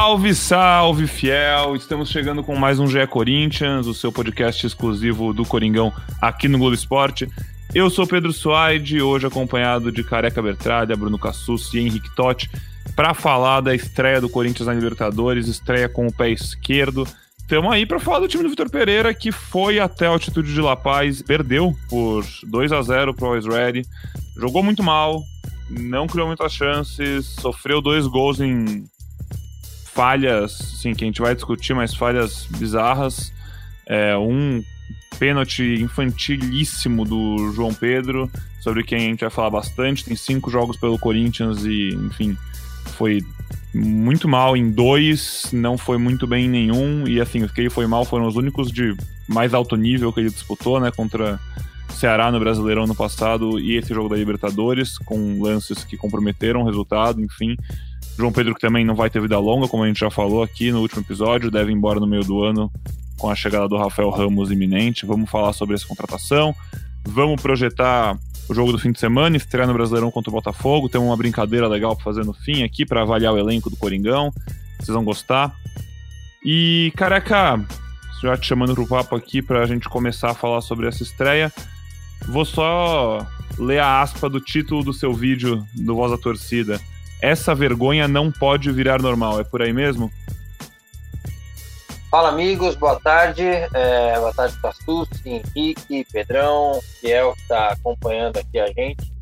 Salve, salve, fiel! Estamos chegando com mais um GE Corinthians, o seu podcast exclusivo do Coringão aqui no Globo Esporte. Eu sou Pedro Suaide, hoje acompanhado de Careca Bertralha, Bruno Cassus e Henrique Totti, para falar da estreia do Corinthians na Libertadores, estreia com o pé esquerdo. Estamos aí para falar do time do Vitor Pereira, que foi até a altitude de La Paz, perdeu por 2 a 0 para o Always Ready, jogou muito mal, não criou muitas chances, sofreu dois gols em falhas, sim, que a gente vai discutir, mas falhas bizarras. É, um pênalti infantilíssimo do João Pedro, sobre quem a gente vai falar bastante. Tem cinco jogos pelo Corinthians e, enfim, foi muito mal em dois, não foi muito bem em nenhum. E assim, os que ele foi mal foram os únicos de mais alto nível que ele disputou, né? Contra Ceará no Brasileirão no passado e esse jogo da Libertadores, com lances que comprometeram o resultado, enfim. João Pedro que também não vai ter vida longa, como a gente já falou aqui no último episódio, deve ir embora no meio do ano com a chegada do Rafael Ramos iminente. Vamos falar sobre essa contratação. Vamos projetar o jogo do fim de semana, estrear no Brasileirão contra o Botafogo. Tem uma brincadeira legal para fazer no fim aqui para avaliar o elenco do Coringão. Vocês vão gostar. E, careca, já te chamando pro papo aqui para a gente começar a falar sobre essa estreia, vou só ler a aspa do título do seu vídeo do Voz da Torcida essa vergonha não pode virar normal. É por aí mesmo? Fala, amigos. Boa tarde. É, boa tarde, Cassus, Henrique, Pedrão, Fiel, que está acompanhando aqui a gente.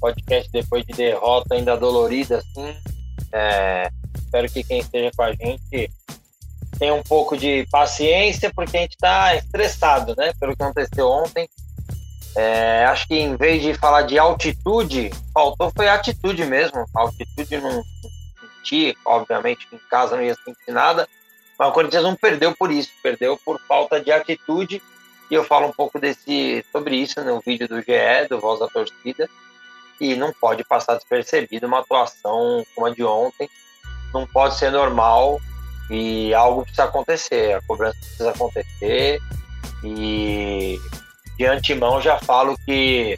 Podcast depois de derrota ainda dolorida, assim. É, espero que quem esteja com a gente tenha um pouco de paciência, porque a gente está estressado, né? Pelo que aconteceu ontem. É, acho que em vez de falar de altitude, faltou foi atitude mesmo. A altitude não sentia, obviamente, em casa não ia sentir nada, mas o Corinthians não perdeu por isso, perdeu por falta de atitude. E eu falo um pouco desse sobre isso no vídeo do GE, do Voz da Torcida. E não pode passar despercebido uma atuação como a de ontem. Não pode ser normal e algo precisa acontecer. A cobrança precisa acontecer. E de antemão já falo que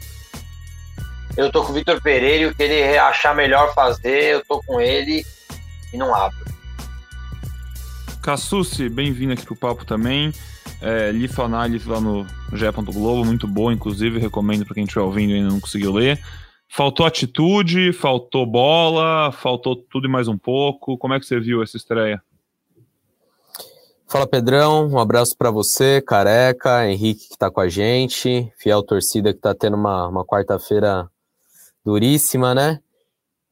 eu tô com o Vitor Pereira e o que ele achar melhor fazer, eu tô com ele e não abro. Cassucci, bem-vindo aqui pro papo também. É, li sua análise lá no. Globo, muito boa, inclusive, recomendo para quem estiver ouvindo e ainda não conseguiu ler. Faltou atitude, faltou bola, faltou tudo e mais um pouco. Como é que você viu essa estreia? Fala Pedrão, um abraço para você, Careca, Henrique que está com a gente, fiel torcida que está tendo uma, uma quarta-feira duríssima, né?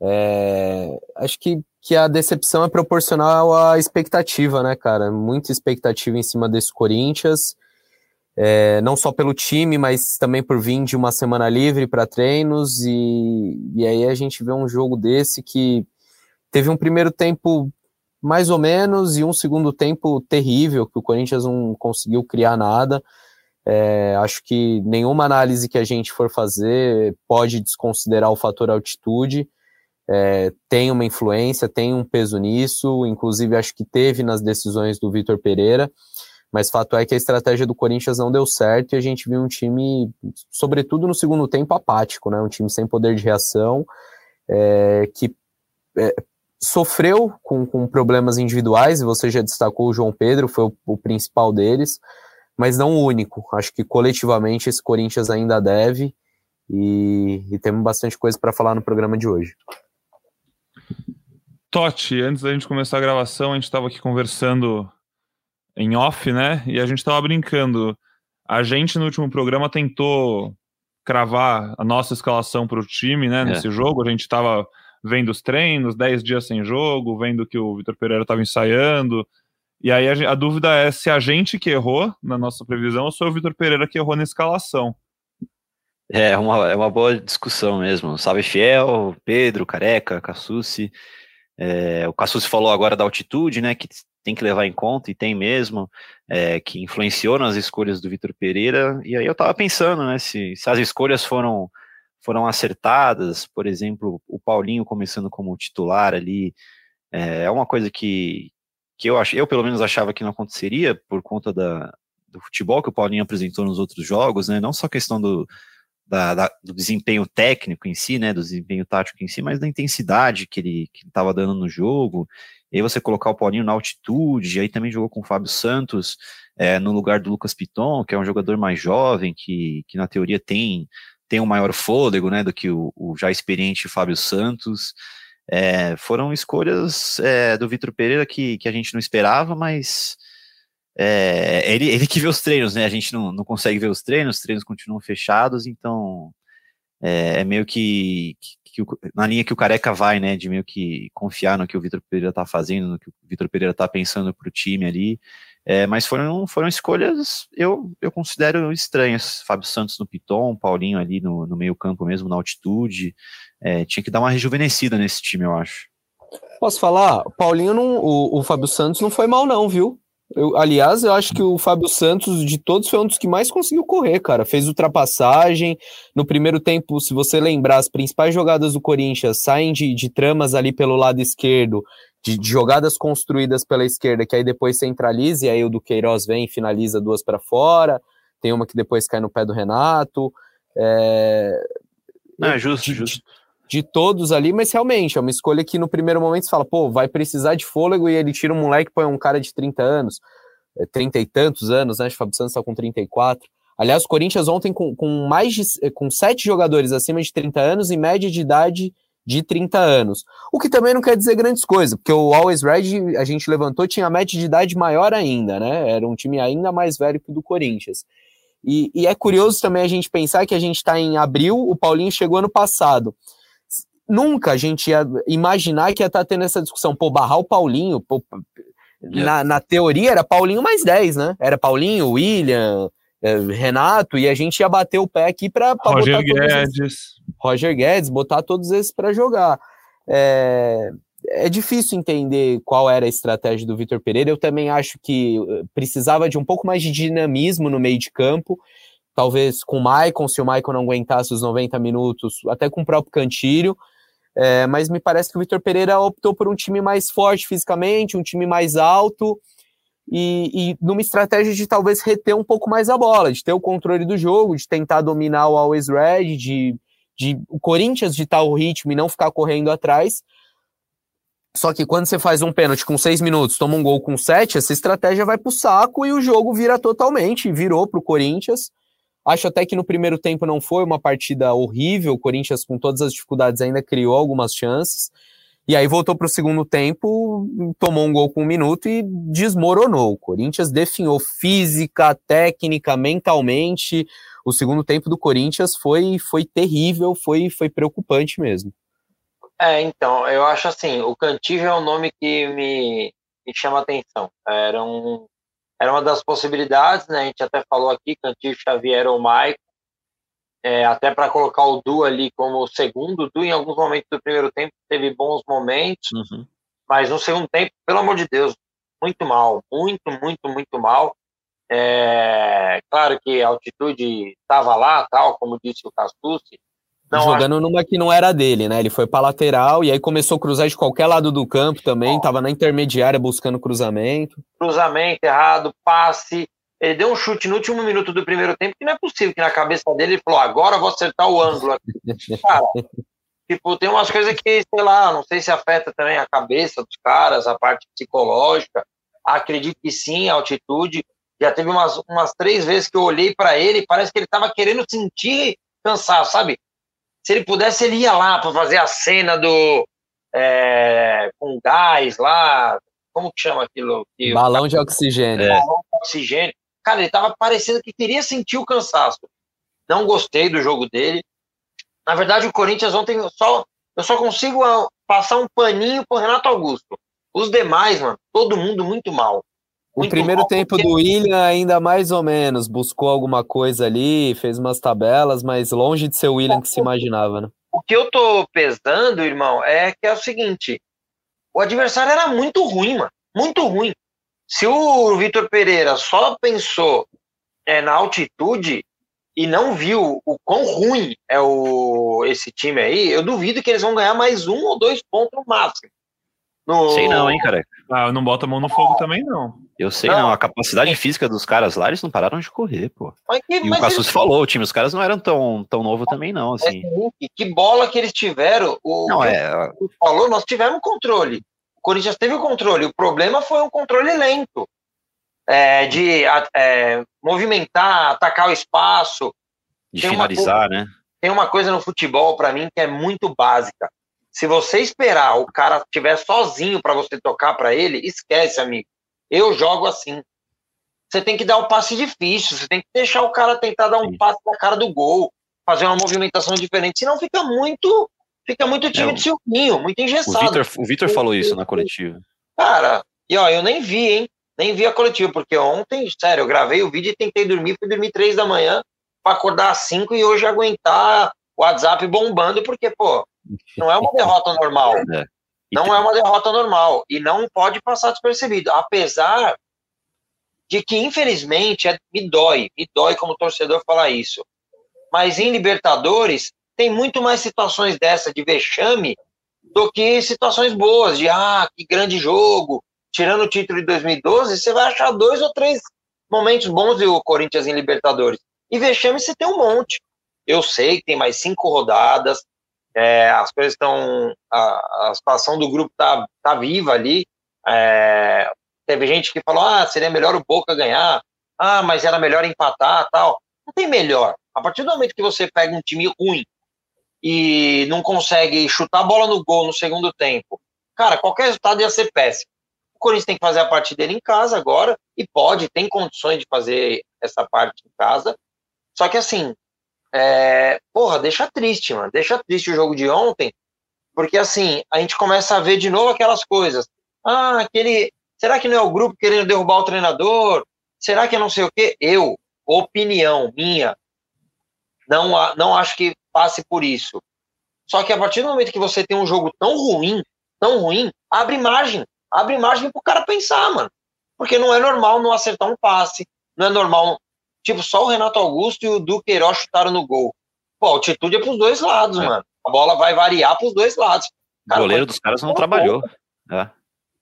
É, acho que, que a decepção é proporcional à expectativa, né, cara? Muita expectativa em cima desse Corinthians, é, não só pelo time, mas também por vir de uma semana livre para treinos, e, e aí a gente vê um jogo desse que teve um primeiro tempo mais ou menos, e um segundo tempo terrível, que o Corinthians não conseguiu criar nada. É, acho que nenhuma análise que a gente for fazer pode desconsiderar o fator altitude. É, tem uma influência, tem um peso nisso, inclusive acho que teve nas decisões do Vitor Pereira, mas fato é que a estratégia do Corinthians não deu certo e a gente viu um time, sobretudo no segundo tempo, apático, né? Um time sem poder de reação, é, que é, sofreu com, com problemas individuais, e você já destacou o João Pedro, foi o, o principal deles, mas não o único. Acho que coletivamente esse Corinthians ainda deve, e, e temos bastante coisa para falar no programa de hoje. Totti, antes da gente começar a gravação, a gente estava aqui conversando em off, né? E a gente estava brincando. A gente no último programa tentou cravar a nossa escalação para o time, né? Nesse é. jogo, a gente estava vendo os treinos, 10 dias sem jogo, vendo que o Vitor Pereira estava ensaiando. E aí a, a, dúvida é se a gente que errou na nossa previsão ou se o Vitor Pereira que errou na escalação. É uma, é uma boa discussão mesmo. Sabe Fiel, Pedro, Careca, Cassucci. É, o Cassucci falou agora da altitude, né? Que tem que levar em conta, e tem mesmo, é, que influenciou nas escolhas do Vitor Pereira. E aí eu tava pensando, né? Se, se as escolhas foram foram acertadas, por exemplo, o Paulinho começando como titular ali, é, é uma coisa que, que eu, ach, eu pelo menos achava que não aconteceria por conta da, do futebol que o Paulinho apresentou nos outros jogos, né, não só questão do, da, da, do desempenho técnico em si, né, do desempenho tático em si, mas da intensidade que ele estava dando no jogo. E aí você colocar o Paulinho na altitude, aí também jogou com o Fábio Santos é, no lugar do Lucas Piton, que é um jogador mais jovem, que, que na teoria tem, tem um maior fôlego né, do que o, o já experiente Fábio Santos. É, foram escolhas é, do Vitor Pereira que, que a gente não esperava, mas é, ele, ele que vê os treinos, né? A gente não, não consegue ver os treinos, os treinos continuam fechados, então é, é meio que, que, que, na linha que o Careca vai, né? De meio que confiar no que o Vitor Pereira tá fazendo, no que o Vitor Pereira tá pensando pro time ali. É, mas foram, foram escolhas, eu, eu considero estranhas. Fábio Santos no Piton, Paulinho ali no, no meio campo mesmo, na altitude. É, tinha que dar uma rejuvenescida nesse time, eu acho. Posso falar? Paulinho não, o, o Fábio Santos não foi mal, não, viu? Eu, aliás, eu acho que o Fábio Santos, de todos, foi um dos que mais conseguiu correr, cara. Fez ultrapassagem. No primeiro tempo, se você lembrar, as principais jogadas do Corinthians saem de, de tramas ali pelo lado esquerdo, de, de, jogadas construídas pela esquerda, que aí depois centraliza, e aí o do Queiroz vem e finaliza duas para fora. Tem uma que depois cai no pé do Renato. É... Não, é justo, justo de todos ali, mas realmente é uma escolha que no primeiro momento você fala, pô, vai precisar de fôlego e ele tira um moleque, põe um cara de 30 anos, 30 é, e tantos anos, né? O Fábio Santos tá com 34. Aliás, o Corinthians ontem com, com mais de, com sete jogadores acima de 30 anos e média de idade de 30 anos. O que também não quer dizer grandes coisas, porque o Always Red a gente levantou tinha a média de idade maior ainda, né? Era um time ainda mais velho que o do Corinthians. E, e é curioso também a gente pensar que a gente está em abril, o Paulinho chegou ano passado nunca a gente ia imaginar que ia estar tá tendo essa discussão. Pô, barrar o Paulinho, pô, na, na teoria era Paulinho mais 10, né? Era Paulinho, William, eh, Renato, e a gente ia bater o pé aqui para Roger Guedes. Esses, Roger Guedes, botar todos esses para jogar. É, é difícil entender qual era a estratégia do Vitor Pereira. Eu também acho que eh, precisava de um pouco mais de dinamismo no meio de campo. Talvez com o Maicon, se o Maicon não aguentasse os 90 minutos, até com o próprio Cantilho. É, mas me parece que o Vitor Pereira optou por um time mais forte fisicamente, um time mais alto e, e, numa estratégia de talvez reter um pouco mais a bola, de ter o controle do jogo, de tentar dominar o Always Red, de, de o Corinthians ditar o ritmo e não ficar correndo atrás. Só que quando você faz um pênalti com seis minutos, toma um gol com sete, essa estratégia vai para o saco e o jogo vira totalmente, virou para o Corinthians. Acho até que no primeiro tempo não foi uma partida horrível. O Corinthians, com todas as dificuldades, ainda criou algumas chances. E aí voltou para o segundo tempo, tomou um gol com um minuto e desmoronou. O Corinthians definhou física, técnica, mentalmente. O segundo tempo do Corinthians foi, foi terrível, foi, foi preocupante mesmo. É, então, eu acho assim, o Cantígio é um nome que me, me chama a atenção. Era um, era uma das possibilidades, né? A gente até falou aqui, Cantinho Xavier ou Maico, é, até para colocar o Du ali como segundo. O Du, em alguns momentos do primeiro tempo, teve bons momentos, uhum. mas no segundo tempo, pelo amor de Deus, muito mal, muito, muito, muito mal. É, claro que a altitude estava lá, tal, como disse o Castucci, não, jogando acho... numa que não era dele, né? Ele foi para lateral e aí começou a cruzar de qualquer lado do campo também, Bom, tava na intermediária buscando cruzamento. Cruzamento errado, passe. Ele deu um chute no último minuto do primeiro tempo que não é possível que na cabeça dele ele falou: agora vou acertar o ângulo. Cara, tipo, tem umas coisas que, sei lá, não sei se afeta também a cabeça dos caras, a parte psicológica. Acredito que sim, a altitude. Já teve umas, umas três vezes que eu olhei para ele e parece que ele tava querendo sentir cansaço, sabe? Se ele pudesse, ele ia lá para fazer a cena do. É, com gás lá. Como que chama aquilo? Que balão de oxigênio. É. Balão de oxigênio. Cara, ele tava parecendo que queria sentir o cansaço. Não gostei do jogo dele. Na verdade, o Corinthians ontem só. Eu só consigo ah, passar um paninho pro Renato Augusto. Os demais, mano, todo mundo muito mal. O primeiro tempo porque... do William ainda mais ou menos, buscou alguma coisa ali, fez umas tabelas, mas longe de ser o William que se imaginava, né? O que eu tô pesando, irmão, é que é o seguinte, o adversário era muito ruim, mano, muito ruim. Se o Vitor Pereira só pensou é, na altitude e não viu o quão ruim é o, esse time aí, eu duvido que eles vão ganhar mais um ou dois pontos no máximo. No... Sei não, hein, cara. Ah, não bota a mão no fogo também, não. Eu sei, não. não. a capacidade física dos caras lá, eles não pararam de correr, pô. Mas que, e o Cassus eles... falou, o time, os caras não eram tão, tão novo também, não, assim. É, que bola que eles tiveram. O não, é... falou, nós tivemos controle. O Corinthians teve o controle. O problema foi um controle lento. É, de é, movimentar, atacar o espaço. De tem finalizar, né? Tem uma coisa no futebol, para mim, que é muito básica. Se você esperar o cara estiver sozinho para você tocar para ele, esquece, amigo eu jogo assim. Você tem que dar o um passe difícil, você tem que deixar o cara tentar dar um passe na cara do gol, fazer uma movimentação diferente, senão fica muito fica muito time é, de Silvinho, muito engessado. O Vitor falou isso na coletiva. Cara, e ó, eu nem vi, hein? Nem vi a coletiva, porque ontem, sério, eu gravei o vídeo e tentei dormir, fui dormir três da manhã para acordar às cinco e hoje aguentar o WhatsApp bombando, porque, pô, não é uma derrota normal. É. Não é uma derrota normal e não pode passar despercebido, apesar de que, infelizmente, é, me dói, me dói como torcedor falar isso. Mas em Libertadores, tem muito mais situações dessa de vexame do que situações boas, de ah, que grande jogo. Tirando o título de 2012, você vai achar dois ou três momentos bons do Corinthians em Libertadores. E vexame você tem um monte. Eu sei que tem mais cinco rodadas, é, as coisas estão. A, a, situação do grupo tá, tá viva ali. É, teve gente que falou: ah, seria melhor o Boca ganhar, ah, mas era melhor empatar tal. Não tem melhor. A partir do momento que você pega um time ruim e não consegue chutar a bola no gol no segundo tempo, cara, qualquer resultado ia ser péssimo. O Corinthians tem que fazer a parte dele em casa agora, e pode, tem condições de fazer essa parte em casa. Só que assim, é, porra, deixa triste, mano. Deixa triste o jogo de ontem, porque assim, a gente começa a ver de novo aquelas coisas. Ah, aquele. Será que não é o grupo querendo derrubar o treinador? Será que é não sei o quê? Eu, opinião minha, não, não acho que passe por isso. Só que a partir do momento que você tem um jogo tão ruim, tão ruim, abre margem. Abre margem pro cara pensar, mano. Porque não é normal não acertar um passe, não é normal Tipo, só o Renato Augusto e o Duqueiroz chutaram no gol. Pô, a altitude é pros dois lados, é. mano. A bola vai variar pros dois lados. Cara, o goleiro dos caras não trabalhou. É.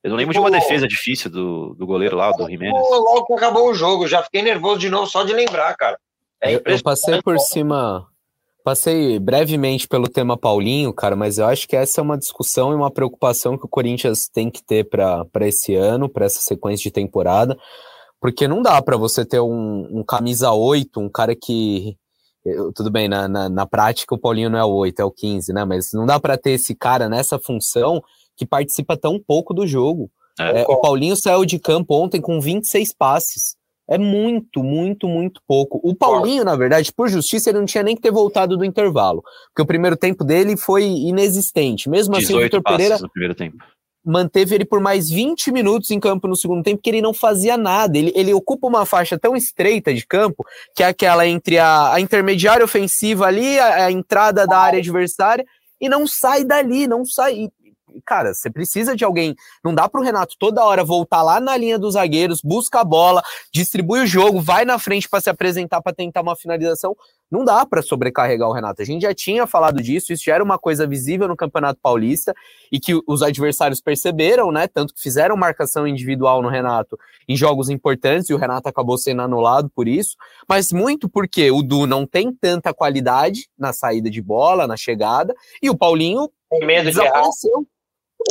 Eu não lembro de uma defesa difícil do, do goleiro lá, do Jiménez. Logo que acabou o jogo, já fiquei nervoso de novo só de lembrar, cara. É eu, eu passei por cima, passei brevemente pelo tema Paulinho, cara, mas eu acho que essa é uma discussão e uma preocupação que o Corinthians tem que ter para esse ano, para essa sequência de temporada. Porque não dá para você ter um, um, camisa 8, um cara que. Tudo bem, na, na, na, prática o Paulinho não é o 8, é o 15, né? Mas não dá para ter esse cara nessa função que participa tão pouco do jogo. É, é, o Paulinho saiu de campo ontem com 26 passes. É muito, muito, muito pouco. O Paulinho, na verdade, por justiça, ele não tinha nem que ter voltado do intervalo. Porque o primeiro tempo dele foi inexistente. Mesmo assim, o Vitor Pereira. No primeiro tempo manteve ele por mais 20 minutos em campo no segundo tempo, que ele não fazia nada. Ele, ele ocupa uma faixa tão estreita de campo, que é aquela entre a, a intermediária ofensiva ali, a, a, entrada da área adversária, e não sai dali, não sai cara, você precisa de alguém. Não dá para o Renato toda hora voltar lá na linha dos zagueiros, busca a bola, distribui o jogo, vai na frente para se apresentar para tentar uma finalização. Não dá para sobrecarregar o Renato. A gente já tinha falado disso, isso já era uma coisa visível no Campeonato Paulista e que os adversários perceberam, né? Tanto que fizeram marcação individual no Renato em jogos importantes e o Renato acabou sendo anulado por isso, mas muito porque o Du não tem tanta qualidade na saída de bola, na chegada, e o Paulinho tem medo desapareceu.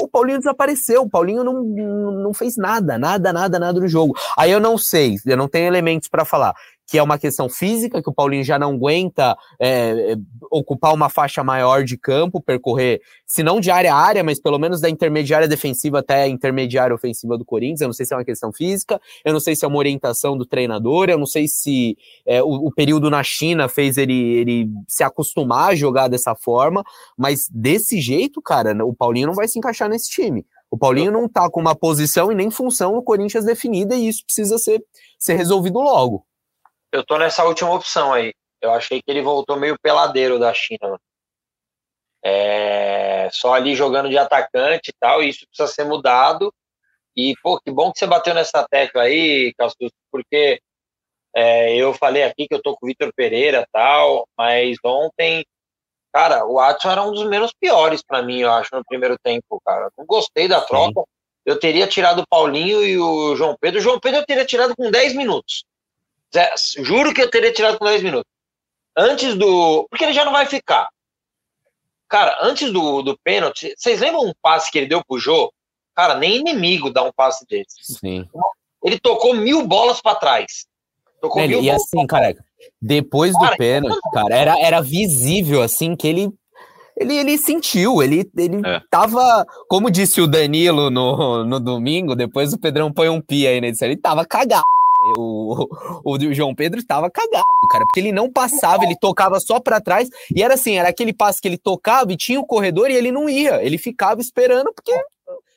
O Paulinho desapareceu, o Paulinho não, não fez nada, nada, nada, nada no jogo. Aí eu não sei, eu não tenho elementos para falar que é uma questão física, que o Paulinho já não aguenta é, é, ocupar uma faixa maior de campo, percorrer, se não de área a área, mas pelo menos da intermediária defensiva até a intermediária ofensiva do Corinthians. Eu não sei se é uma questão física, eu não sei se é uma orientação do treinador, eu não sei se é, o, o, período na China fez ele, ele se acostumar a jogar dessa forma, mas desse jeito, cara, o Paulinho não vai se encaixar nesse time. O Paulinho não tá com uma posição e nem função no Corinthians definida e isso precisa ser, ser resolvido logo eu tô nessa última opção aí. Eu achei que ele voltou meio peladeiro da China. É, só ali jogando de atacante e tal, e isso precisa ser mudado. E, pô, que bom que você bateu nessa tecla aí, Castus, porque é, eu falei aqui que eu tô com o Vitor Pereira e tal, mas ontem, cara, o Watson era um dos menos piores para mim, eu acho, no primeiro tempo, cara. Não gostei da troca. Sim. eu teria tirado o Paulinho e o João Pedro. O João Pedro eu teria tirado com 10 minutos. Juro que eu teria tirado com 10 minutos. Antes do. Porque ele já não vai ficar. Cara, antes do, do pênalti, vocês lembram um passe que ele deu pro Jô? Cara, nem inimigo dá um passe desse. Sim. Ele tocou mil bolas para trás. Tocou ele, mil e assim, cara, depois do cara, pênalti, cara, era, era visível, assim, que ele ele, ele sentiu, ele, ele é. tava, como disse o Danilo no, no domingo, depois o Pedrão põe um pi aí nele, ele tava cagado. O, o, o, João Pedro estava cagado, cara, porque ele não passava, ele tocava só para trás, e era assim, era aquele passe que ele tocava e tinha o corredor e ele não ia, ele ficava esperando porque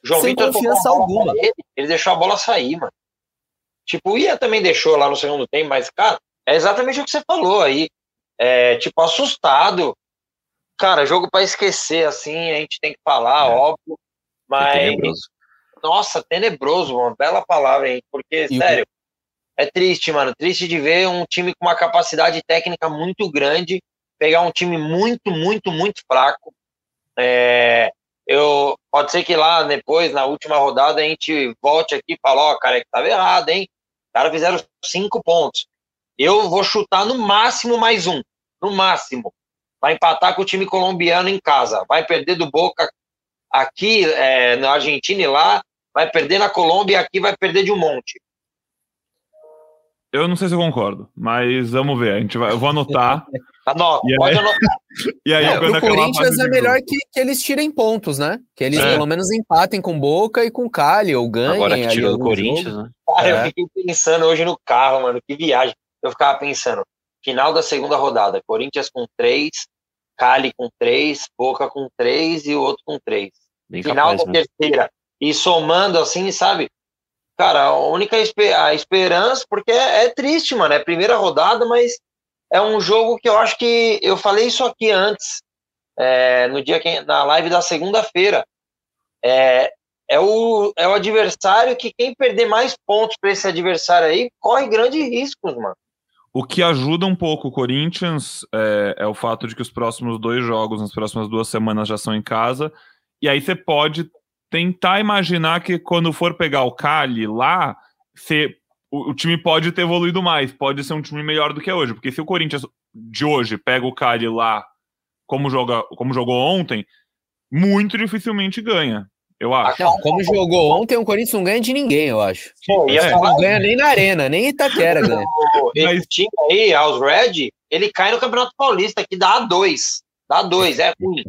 João sem Vitor confiança alguma. Ele, ele deixou a bola sair, mano. Tipo, o Ia também deixou lá no segundo tempo, mas, cara, é exatamente o que você falou aí. É, tipo, assustado. Cara, jogo para esquecer, assim, a gente tem que falar, é. óbvio. Mas. É tenebroso. Nossa, tenebroso, uma bela palavra, hein? Porque, e sério. É triste, mano. Triste de ver um time com uma capacidade técnica muito grande pegar um time muito, muito, muito fraco. É, eu pode ser que lá depois, na última rodada, a gente volte aqui e fale, ó, oh, cara, é que tava errado, hein? Os caras fizeram cinco pontos. Eu vou chutar no máximo mais um. No máximo. Vai empatar com o time colombiano em casa. Vai perder do Boca aqui é, na Argentina e lá. Vai perder na Colômbia e aqui vai perder de um monte. Eu não sei se eu concordo, mas vamos ver. A gente vai, eu vou anotar. Anota, e pode aí, anotar. E aí, é, o Corinthians é melhor que, que, eles tirem pontos, né? Que eles é. pelo menos empatem com Boca e com Cali, ou ganhem. Agora que tirou do Corinthians, jogo. né? Cara, é. eu fiquei pensando hoje no carro, mano, que viagem. Eu ficava pensando, final da segunda rodada, Corinthians com três, Cali com três, Boca com três e o outro com três. Bem final capaz, da né? terceira. E somando assim, sabe? Cara, a única a esperança, porque é, é triste, mano. É primeira rodada, mas é um jogo que eu acho que eu falei isso aqui antes, é, no dia que, na live da segunda-feira. É, é, o, é o adversário que quem perder mais pontos para esse adversário aí corre grandes riscos, mano. O que ajuda um pouco o Corinthians é, é, o fato de que os próximos dois jogos, nas próximas duas semanas, já são em casa. E aí você pode tentar imaginar que quando for pegar o Cali lá, se, o, o, time pode ter evoluído mais, pode ser um time melhor do que é hoje, porque se o Corinthians de hoje pega o Cali lá como, joga, como jogou ontem, muito dificilmente ganha. Eu acho. Não, como jogou ontem, o Corinthians não ganha de ninguém, eu acho. Pô, é. Não ganha nem na Arena, nem Itaquera ganha. Esse time aí, aos Red, ele cai no Campeonato Paulista, que dá dois. Dá dois, é ruim.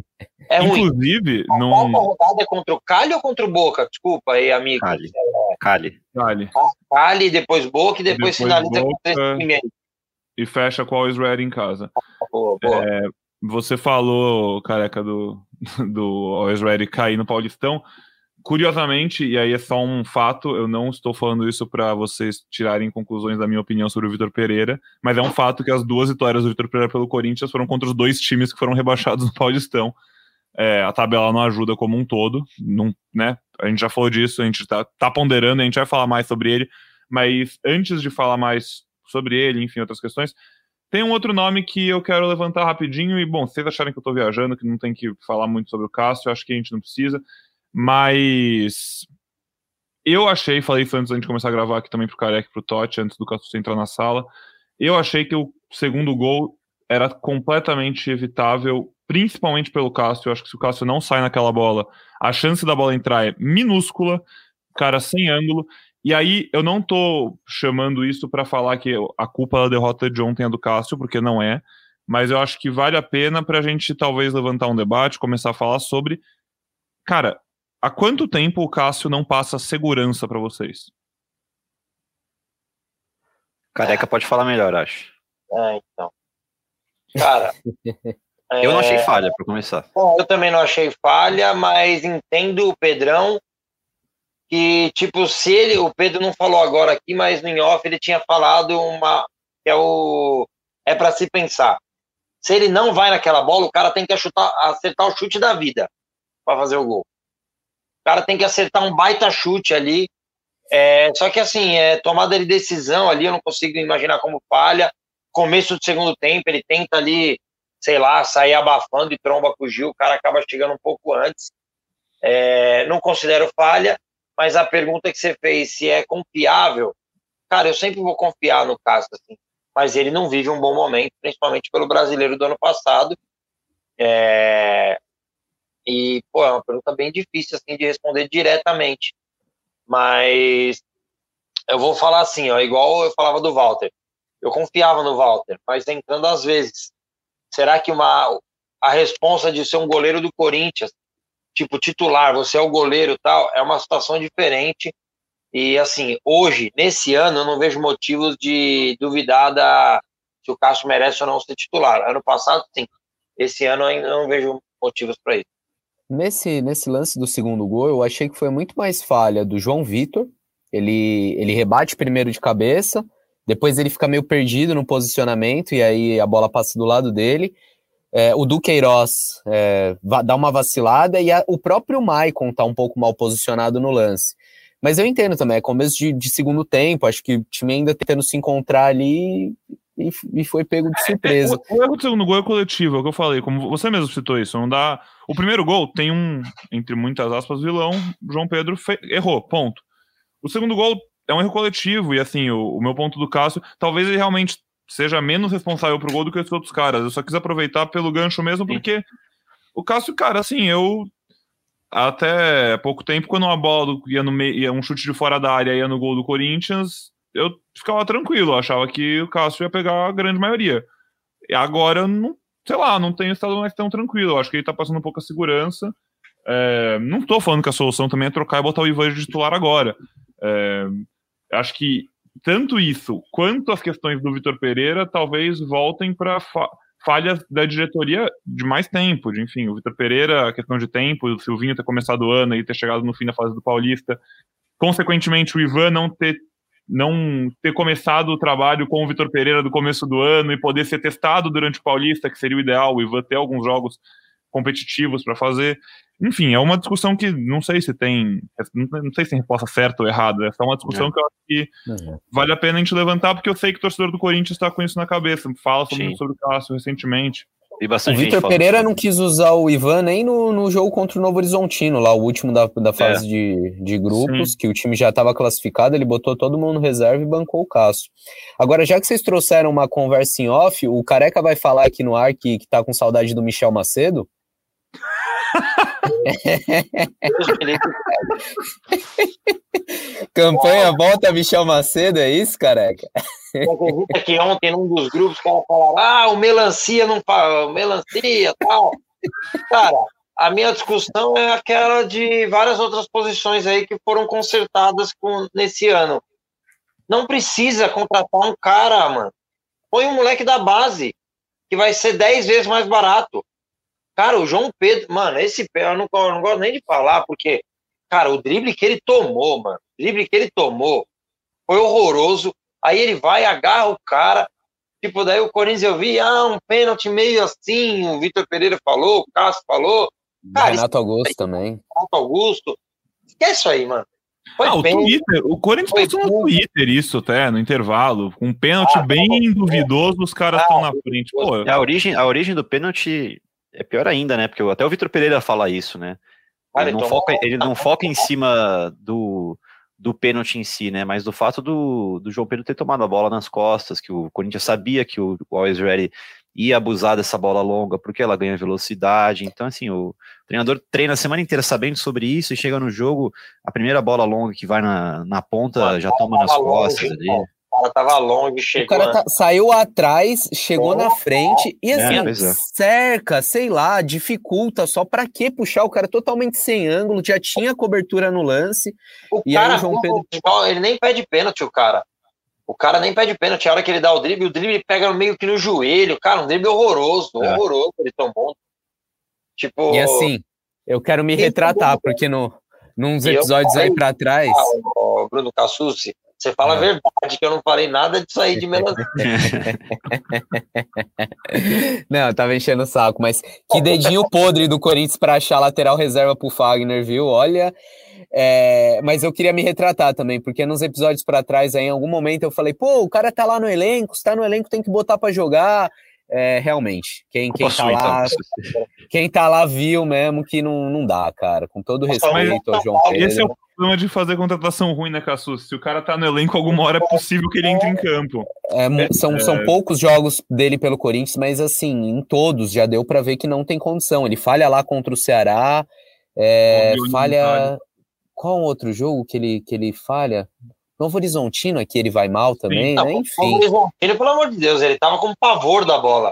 É ruim. Inclusive, a não... rodada é contra o Cali ou contra o Boca? Desculpa aí, amigo. Cali. Cali. Cali. Cali, depois Boca e depois, depois finaliza Boca, com esse time aí. E fecha com o Always Ready em casa. Boa, boa. É, você falou, careca, do, do Always Ready cair no Paulistão. Curiosamente, e aí é só um fato, eu não estou falando isso para vocês tirarem conclusões da minha opinião sobre o Vitor Pereira, mas é um fato que as duas vitórias do Vitor Pereira pelo Corinthians foram contra os dois times que foram rebaixados no Paulistão. É, a tabela não ajuda como um todo, não, né? A gente já falou disso, a gente tá, tá ponderando, a gente vai falar mais sobre ele, mas antes de falar mais sobre ele, enfim, outras questões, tem um outro nome que eu quero levantar rapidinho, e bom, vocês acharem que eu tô viajando, que não tem que falar muito sobre o Cássio, acho que a gente não precisa, mas eu achei, falei isso antes da gente começar a gravar aqui também pro Careca e pro Totti, antes do Cássio entrar na sala, eu achei que o segundo gol era completamente evitável principalmente pelo Cássio. Eu acho que se o Cássio não sai naquela bola, a chance da bola entrar é minúscula, cara sem ângulo. E aí eu não tô chamando isso para falar que a culpa da derrota de ontem é do Cássio, porque não é. Mas eu acho que vale a pena para a gente talvez levantar um debate, começar a falar sobre. Cara, há quanto tempo o Cássio não passa segurança para vocês? Careca pode falar melhor, acho. É, então. Cara, Eu não achei é. falha, para começar. eu também não achei falha, mas entendo o Pedrão que, tipo, se ele, o Pedro não falou agora aqui, mas no off ele tinha falado uma, que é o, é para se pensar. Se ele não vai naquela bola, o cara tem que acertar, acertar o chute da vida para fazer o gol. O cara tem que acertar um baita chute ali. É, só que assim, é, tomada de decisão ali, eu não consigo imaginar como falha. Começo do segundo tempo, ele tenta ali sei lá, sair abafando e tromba com o Gil, o cara acaba chegando um pouco antes. É, não considero falha. Mas a pergunta que você fez, se é confiável, cara, eu sempre vou confiar no Cássio, assim. Mas ele não vive um bom momento, principalmente pelo brasileiro do ano passado. É... E, pô, é uma pergunta bem difícil, assim, de responder diretamente. Mas eu vou falar assim, ó, igual eu falava do Walter. Eu confiava no Walter, mas entrando às vezes. Será que uma, a responsa de ser um goleiro do Corinthians, tipo titular, você é o goleiro tal, é uma situação diferente. E assim, hoje, nesse ano, eu não vejo motivos de duvidar da, se o Cássio merece ou não ser titular. Ano passado, sim. Esse ano ainda não vejo motivos para isso. Nesse, nesse lance do segundo gol, eu achei que foi muito mais falha do João Vitor. Ele, ele rebate primeiro de cabeça, depois ele fica meio perdido no posicionamento e aí a bola passa do lado dele. É, o Duqueiroz é, dá uma vacilada e a, o próprio Maicon tá um pouco mal posicionado no lance. Mas eu entendo também, é começo de, de segundo tempo, acho que o time ainda tentando se encontrar ali e, e foi pego de surpresa. É, o erro do segundo gol é coletivo, é o que eu falei, como você mesmo citou isso, não dá... O primeiro gol tem um, entre muitas aspas, vilão, João Pedro fe... errou, ponto. O segundo gol é um erro coletivo, e assim, o, o meu ponto do Cássio, talvez ele realmente seja menos responsável pro gol do que esses outros caras. Eu só quis aproveitar pelo gancho mesmo, porque Sim. o Cássio, cara, assim, eu até pouco tempo, quando uma bola ia no meio, ia um chute de fora da área ia no gol do Corinthians, eu ficava tranquilo, eu achava que o Cássio ia pegar a grande maioria. E agora, não, sei lá, não tenho estado mais tão tranquilo. Eu acho que ele tá passando um pouco a segurança. É, não tô falando que a solução também é trocar e botar o Ivan de titular agora. É, acho que tanto isso quanto as questões do Vitor Pereira talvez voltem para fa falhas da diretoria de mais tempo. De, enfim, o Vitor Pereira, a questão de tempo, o Silvinho ter começado o ano e ter chegado no fim da fase do Paulista. Consequentemente, o Ivan não ter, não ter começado o trabalho com o Vitor Pereira do começo do ano e poder ser testado durante o Paulista, que seria o ideal, o Ivan ter alguns jogos competitivos para fazer. Enfim, é uma discussão que não sei se tem, não sei se tem resposta certa ou errada. Essa é uma discussão é. que eu acho que é. vale a pena a gente levantar, porque eu sei que o torcedor do Corinthians está com isso na cabeça. Fala sobre, sobre o Cássio recentemente. o Vitor Pereira não quis usar o Ivan nem no, no jogo contra o Novo Horizontino, lá o último da, da fase é. de, de grupos, Sim. que o time já estava classificado, ele botou todo mundo no reserva e bancou o Cássio. Agora, já que vocês trouxeram uma conversa em off, o Careca vai falar aqui no ar que, que tá com saudade do Michel Macedo. Campanha volta Michel Macedo, é isso, careca? Que ontem, num dos grupos, o cara falaram: ah, o melancia não fala, melancia tal. Cara, a minha discussão é aquela de várias outras posições aí que foram consertadas com, nesse ano. Não precisa contratar um cara, mano. Põe um moleque da base, que vai ser 10 vezes mais barato. Cara, o João Pedro, mano, esse eu não, eu não gosto nem de falar, porque, cara, o drible que ele tomou, mano, o drible que ele tomou foi horroroso. Aí ele vai, agarra o cara. Tipo, daí o Corinthians eu vi, ah, um pênalti meio assim, o Vitor Pereira falou, o Cássio falou. Cara, Renato Augusto aí, também. Renato Augusto. Esquece isso aí, mano. Foi ah, o, Twitter, o Corinthians postou no Twitter isso até, no intervalo. Com um pênalti ah, bem é, duvidoso, os caras estão ah, na frente. Pô, a, origem, a origem do pênalti é pior ainda, né? Porque até o Vitor Pereira fala isso, né? Ele não, foca, ele não foca em cima do, do pênalti em si, né? Mas do fato do, do João Pedro ter tomado a bola nas costas, que o Corinthians sabia que o, o Always Ready ia abusar dessa bola longa porque ela ganha velocidade. Então, assim, o treinador treina a semana inteira sabendo sobre isso e chega no jogo, a primeira bola longa que vai na, na ponta já toma nas costas ali cara tava longe, chegou. O cara tá, saiu atrás, chegou oh, na frente e assim, é, é. cerca, sei lá, dificulta. Só para que puxar o cara totalmente sem ângulo? Já tinha cobertura no lance. O e cara, aí o João Pedro. Ele nem pede pênalti, o cara. O cara nem pede pênalti. A hora que ele dá o drible, o drible pega meio que no joelho. Cara, um drible horroroso, é. horroroso. Ele tomou. Tipo. E assim, eu quero me retratar, porque no, nos episódios aí para trás. Ah, Bruno Cassucci, você fala a é. verdade, que eu não falei nada disso aí de melancia. não, eu tava enchendo o saco, mas que dedinho podre do Corinthians para achar lateral reserva pro Fagner, viu? Olha. É, mas eu queria me retratar também, porque nos episódios para trás, aí, em algum momento, eu falei, pô, o cara tá lá no elenco, se tá no elenco, tem que botar para jogar. É, realmente, quem, quem tá lá, então. quem tá lá viu mesmo que não, não dá, cara. Com todo respeito ao João Pedro. Esse é o problema de fazer contratação ruim, né, Cassus? Se o cara tá no elenco, alguma hora é possível que ele entre em campo. É, são, é... são poucos jogos dele pelo Corinthians, mas assim, em todos já deu para ver que não tem condição. Ele falha lá contra o Ceará, é, falha. Qual outro jogo que ele, que ele falha? Novo Horizontino aqui ele vai mal também, Sim, né? Enfim. Ele, pelo amor de Deus, ele tava com pavor da bola.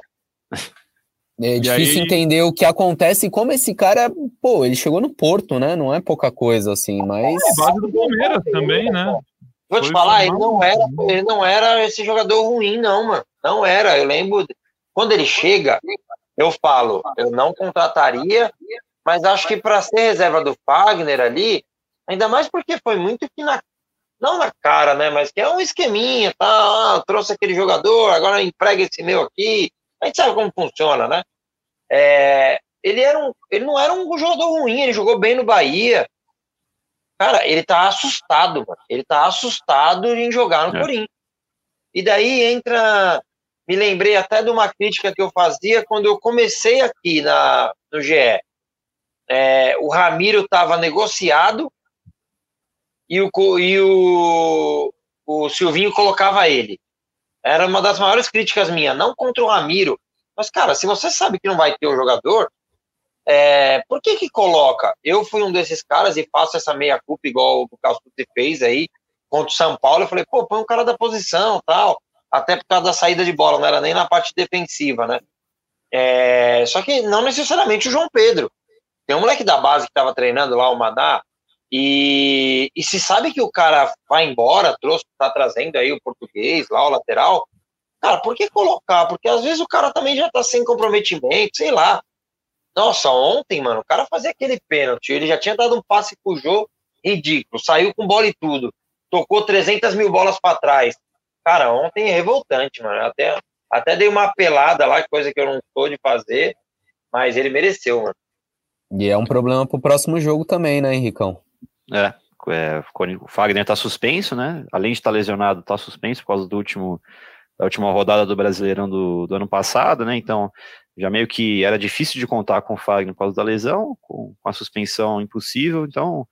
É difícil aí... entender o que acontece e como esse cara, pô, ele chegou no Porto, né? Não é pouca coisa assim, mas. É base do Palmeiras também, né? Vou te Foi falar, ele não, era, ele não era esse jogador ruim, não, mano. Não era. Eu lembro, quando ele chega, eu falo, eu não contrataria, mas acho que para ser reserva do Fagner ali, ainda mais porque foi muito que na. Não na cara, né? Mas que é um esqueminha, tá? Ah, trouxe aquele jogador, agora emprega esse meu aqui a gente sabe como funciona, né? É, ele, era um, ele não era um jogador ruim, ele jogou bem no Bahia. Cara, ele tá assustado, mano. Ele tá assustado em jogar no é. Corinthians. E daí entra. Me lembrei até de uma crítica que eu fazia quando eu comecei aqui na, no GE. É, o Ramiro estava negociado e o, e o, o Silvinho colocava ele. Era uma das maiores críticas minha, não contra o Ramiro. Mas, cara, se você sabe que não vai ter o jogador, é, por que que coloca? Eu fui um desses caras e faço essa meia-culpa igual o Calçute fez aí contra o São Paulo. Eu falei, pô, põe um cara da posição tal. Até por causa da saída de bola, não era nem na parte defensiva, né? É, só que não necessariamente o João Pedro. Tem um moleque da base que estava treinando lá, o Madá, e, e se sabe que o cara vai embora, trouxe, tá trazendo aí o português lá, o lateral, cara, por que colocar? Porque às vezes o cara também já tá sem comprometimento, sei lá. Nossa, ontem, mano, o cara fazia aquele pênalti, ele já tinha dado um passe pro jogo ridículo, saiu com bola e tudo, tocou 300 mil bolas para trás. Cara, ontem é revoltante, mano. Até, até dei uma pelada lá, coisa que eu não sou de fazer, mas ele mereceu, mano. E é um problema pro próximo jogo também, né, Henricão? É, é, o Fagner está suspenso, né? Além de estar tá lesionado, está suspenso por causa do último, da última rodada do Brasileirão do, do ano passado, né? Então, já meio que era difícil de contar com o Fagner por causa da lesão, com, com a suspensão impossível. Então,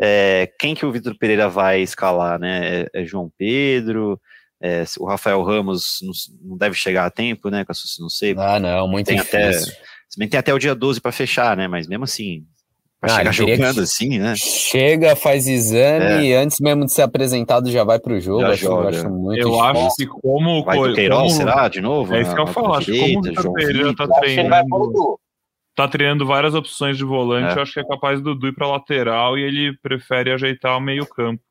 é, quem que o Vitor Pereira vai escalar, né? É, é João Pedro, é, o Rafael Ramos não, deve chegar a tempo, né? Não sei. Ah, não, muito tem difícil. Até, se bem que tem até o dia 12 para fechar, né? Mas mesmo assim, Pra ah, chegar jogando assim, né? Chega, faz exame é. e antes mesmo de ser apresentado já vai pro jogo. Acho, joga. acho muito Eu difícil. acho que como... Vai do Queiroz, como... será? De novo? É isso que eu falo. Acho que como o Pereira tá treinando... Tá treinando várias opções de volante, é. eu acho que é capaz do Dudu ir pra lateral e ele prefere ajeitar o meio campo.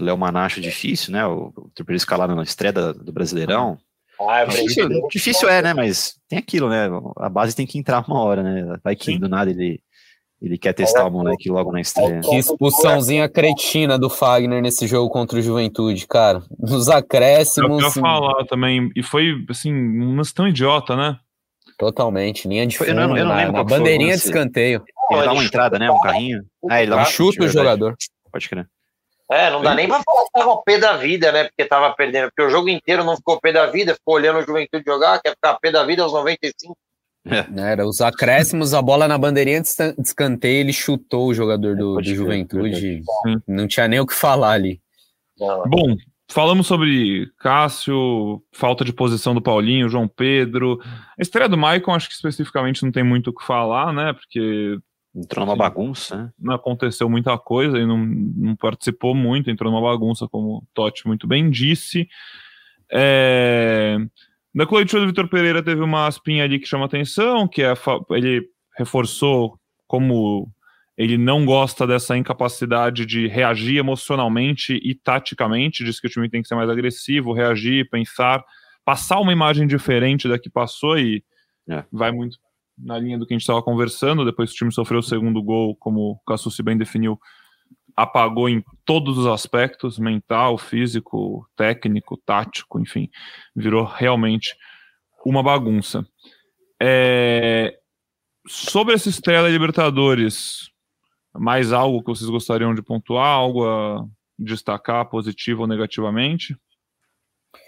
Léo Manacho difícil, né? O Vitor Pereira escalado na estreia do Brasileirão. Ah, é difícil, difícil é, né? Mas tem aquilo, né? A base tem que entrar uma hora, né? Vai que Sim. do nada ele ele quer testar o moleque logo na estreia. Que expulsãozinha cretina do Fagner nesse jogo contra o Juventude, cara. Nos acréscimos. Eu ia falar também. E foi, assim, um lance tão idiota, né? Totalmente. Linha de fundo, eu não, eu não na, na bandeirinha de escanteio. Ele dá uma entrada, né? Um carrinho. Ah, ele dá um chuta o jogador. Pode crer. É, não dá nem pra falar que tava o pé da vida, né? Porque tava perdendo. Porque o jogo inteiro não ficou pé da vida, ficou olhando o Juventude jogar, quer ficar pé da vida aos 95. É. Né, era os acréscimos, a bola na bandeirinha de escanteio, ele chutou o jogador do, do Juventude. Não tinha nem o que falar ali. Bom, falamos sobre Cássio, falta de posição do Paulinho, João Pedro. A estreia do Maicon, acho que especificamente não tem muito o que falar, né? Porque. Entrou numa bagunça, né? Não aconteceu muita coisa e não, não participou muito, entrou numa bagunça, como o Totti muito bem disse. É. Da coletiva do Vitor Pereira teve uma aspinha ali que chama atenção, que é ele reforçou como ele não gosta dessa incapacidade de reagir emocionalmente e taticamente, diz que o time tem que ser mais agressivo, reagir, pensar, passar uma imagem diferente da que passou e é. vai muito na linha do que a gente estava conversando, depois que o time sofreu o segundo gol, como o Cassucci bem definiu, apagou em todos os aspectos, mental, físico, técnico, tático, enfim, virou realmente uma bagunça. É... Sobre essa estreia da Libertadores, mais algo que vocês gostariam de pontuar, algo a destacar positivo ou negativamente?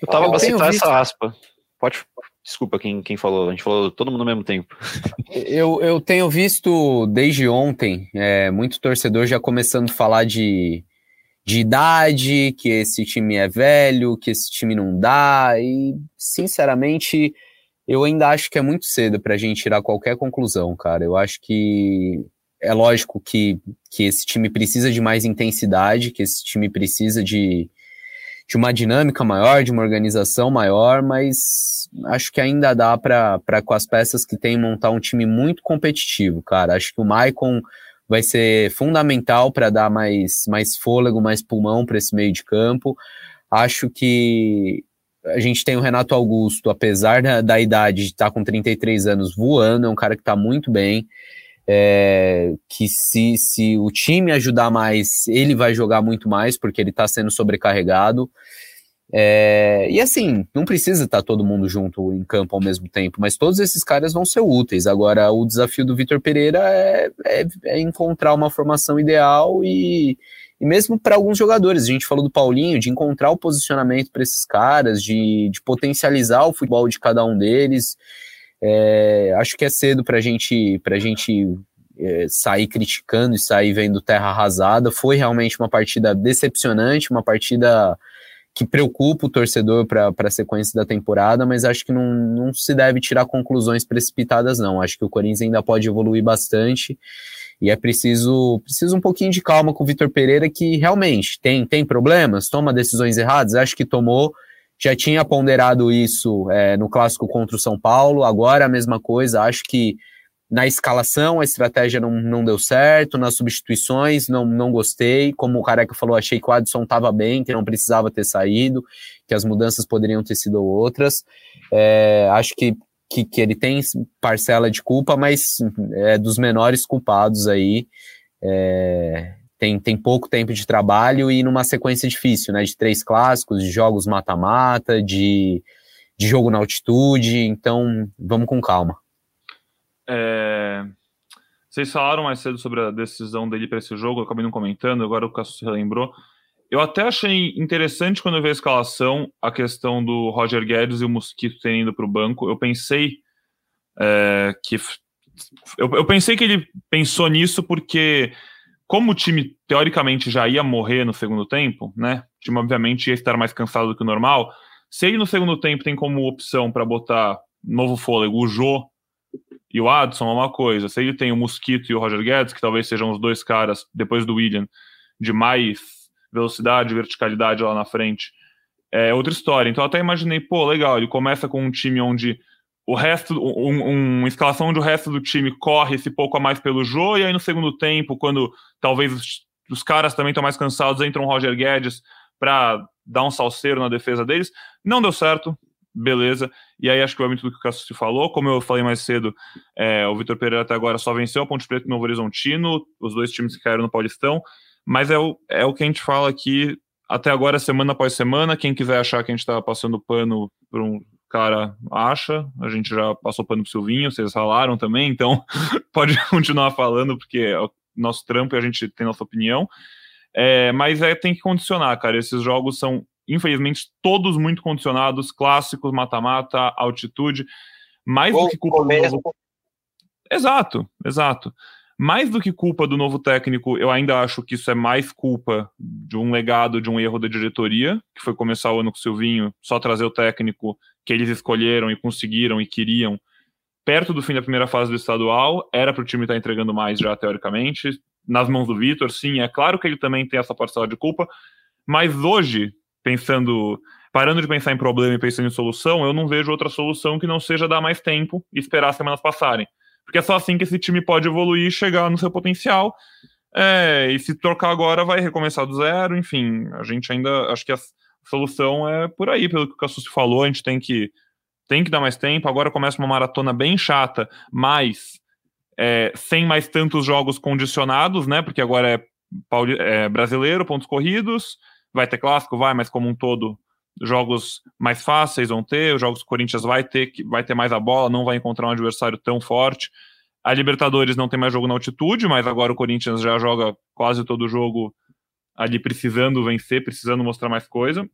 Eu tava para citar visto... essa aspa. Pode, Desculpa quem, quem falou, a gente falou todo mundo ao mesmo tempo. Eu, eu tenho visto desde ontem é, muito torcedor já começando a falar de, de idade, que esse time é velho, que esse time não dá, e sinceramente eu ainda acho que é muito cedo para a gente tirar qualquer conclusão, cara. Eu acho que é lógico que, que esse time precisa de mais intensidade, que esse time precisa de, de uma dinâmica maior, de uma organização maior, mas acho que ainda dá para, com as peças que tem, montar um time muito competitivo, cara. Acho que o Maicon vai ser fundamental para dar mais, mais fôlego, mais pulmão para esse meio de campo. Acho que a gente tem o Renato Augusto, apesar da, da idade de estar tá com 33 anos voando, é um cara que está muito bem é, que se, se o time ajudar mais, ele vai jogar muito mais, porque ele está sendo sobrecarregado. É, e assim, não precisa estar tá todo mundo junto em campo ao mesmo tempo, mas todos esses caras vão ser úteis. Agora, o desafio do Vitor Pereira é, é, é, encontrar uma formação ideal e, e mesmo para alguns jogadores, a gente falou do Paulinho, de encontrar o posicionamento para esses caras, de, de potencializar o futebol de cada um deles. É, acho que é cedo para gente, a gente é, sair criticando e sair vendo terra arrasada. Foi realmente uma partida decepcionante, uma partida que preocupa o torcedor para a sequência da temporada, mas acho que não, não se deve tirar conclusões precipitadas, não. Acho que o Corinthians ainda pode evoluir bastante e é preciso, preciso um pouquinho de calma com o Vitor Pereira, que realmente tem, tem problemas, toma decisões erradas, acho que tomou já tinha ponderado isso é, no clássico contra o São Paulo, agora a mesma coisa. Acho que na escalação a estratégia não, não deu certo, nas substituições não, não gostei. Como o Careca falou, achei que o Adson estava bem, que não precisava ter saído, que as mudanças poderiam ter sido outras. É, acho que, que, que, ele tem parcela de culpa, mas é dos menores culpados aí. É, tem, tem pouco tempo de trabalho e numa sequência difícil, né? De três clássicos, de jogos mata-mata, de, de jogo na altitude, então vamos com calma. É... Vocês falaram mais cedo sobre a decisão dele para esse jogo, eu acabei não comentando, agora o Cassius relembrou. Eu até achei interessante quando eu vi a escalação a questão do Roger Guedes e o Mosquito terem ido para o banco. Eu pensei é, que. Eu, eu pensei que ele pensou nisso porque como o time teoricamente já ia morrer no segundo tempo, né? O time obviamente ia estar mais cansado do que o normal. Se ele no segundo tempo tem como opção para botar novo fôlego o Jô e o Adson, é uma coisa. Se ele tem o Mosquito e o Roger Guedes, que talvez sejam os dois caras, depois do William, de mais velocidade verticalidade lá na frente, é outra história. Então eu até imaginei, pô, legal, ele começa com um time onde o resto, um, uma escalação onde o resto do time corre esse pouco a mais pelo jogo, e aí no segundo tempo, quando talvez os, os caras também estão mais cansados, entram Roger Guedes para dar um salseiro na defesa deles. Não deu certo, beleza. E aí acho que o muito do que o Cássio falou, como eu falei mais cedo, é, o Vitor Pereira até agora só venceu a Ponte Preta e o Novo Horizontino, os dois times que caíram no Paulistão, mas é o, é o que a gente fala aqui até agora, semana após semana. Quem quiser achar que a gente está passando pano por um cara acha. A gente já passou pano pro Silvinho, vocês falaram também, então pode continuar falando, porque é o nosso trampo e a gente tem nossa opinião. É, mas é, tem que condicionar, cara. Esses jogos são, infelizmente, todos muito condicionados, clássicos, mata-mata, altitude. Mais do que culpa do novo... Exato, exato. Mais do que culpa do novo técnico, eu ainda acho que isso é mais culpa de um legado, de um erro da diretoria, que foi começar o ano com o Silvinho, só trazer o técnico que eles escolheram e conseguiram e queriam perto do fim da primeira fase do estadual, era para o time estar tá entregando mais já teoricamente, nas mãos do Vitor, sim, é claro que ele também tem essa parcela de culpa, mas hoje, pensando, parando de pensar em problema e pensando em solução, eu não vejo outra solução que não seja dar mais tempo e esperar as semanas passarem. Porque é só assim que esse time pode evoluir e chegar no seu potencial. É, e se trocar agora, vai recomeçar do zero. Enfim, a gente ainda. Acho que a solução é por aí, pelo que o Cassus falou. A gente tem que, tem que dar mais tempo. Agora começa uma maratona bem chata, mas é, sem mais tantos jogos condicionados, né? Porque agora é, é brasileiro, pontos corridos. Vai ter clássico, vai, mas como um todo jogos mais fáceis vão ter, os jogos que o Corinthians vai ter, vai ter mais a bola, não vai encontrar um adversário tão forte. A Libertadores não tem mais jogo na altitude, mas agora o Corinthians já joga quase todo jogo ali precisando vencer, precisando mostrar mais coisa.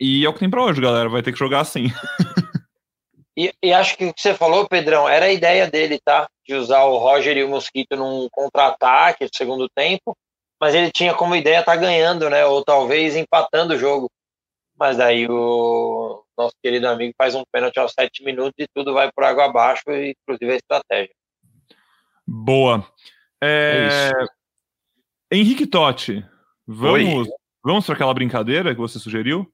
E é o que tem para hoje, galera. Vai ter que jogar assim. E, e, acho que o que você falou, Pedrão, era a ideia dele, tá? De usar o Roger e o Mosquito num contra-ataque no segundo tempo, mas ele tinha como ideia estar tá ganhando, né? Ou talvez empatando o jogo. Mas daí o nosso querido amigo faz um pênalti aos sete minutos e tudo vai por água abaixo, inclusive a estratégia. Boa. É... é Henrique Totti, vamos, vamos para aquela brincadeira que você sugeriu?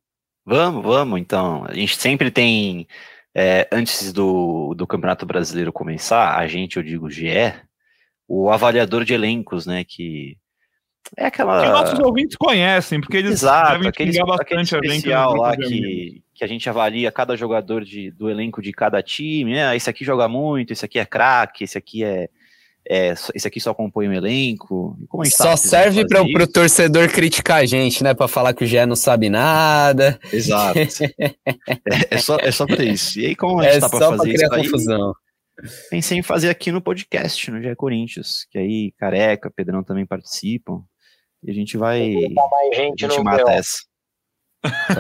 Vamos, vamos. Então, a gente sempre tem é, antes do, do Campeonato Brasileiro começar, a gente, eu digo GE, o avaliador de elencos, né, que é aquela... Que nossos ouvintes conhecem, porque eles Exato, devem aquele, bastante aquele especial lá que, que a gente avalia cada jogador de, do elenco de cada time, né, esse aqui joga muito, esse aqui é craque, esse aqui é é, esse aqui só compõe o um elenco. só tá serve para o torcedor criticar a gente, né? Para falar que o Gé não sabe nada. Exato. é, é, só, é só para isso. E aí, como a gente é tá para fazer isso confusão. aí, pensei em fazer aqui no podcast, no Gé Corinthians, que aí Careca, Pedrão também participam. E a gente vai. Mais gente a gente mata essa.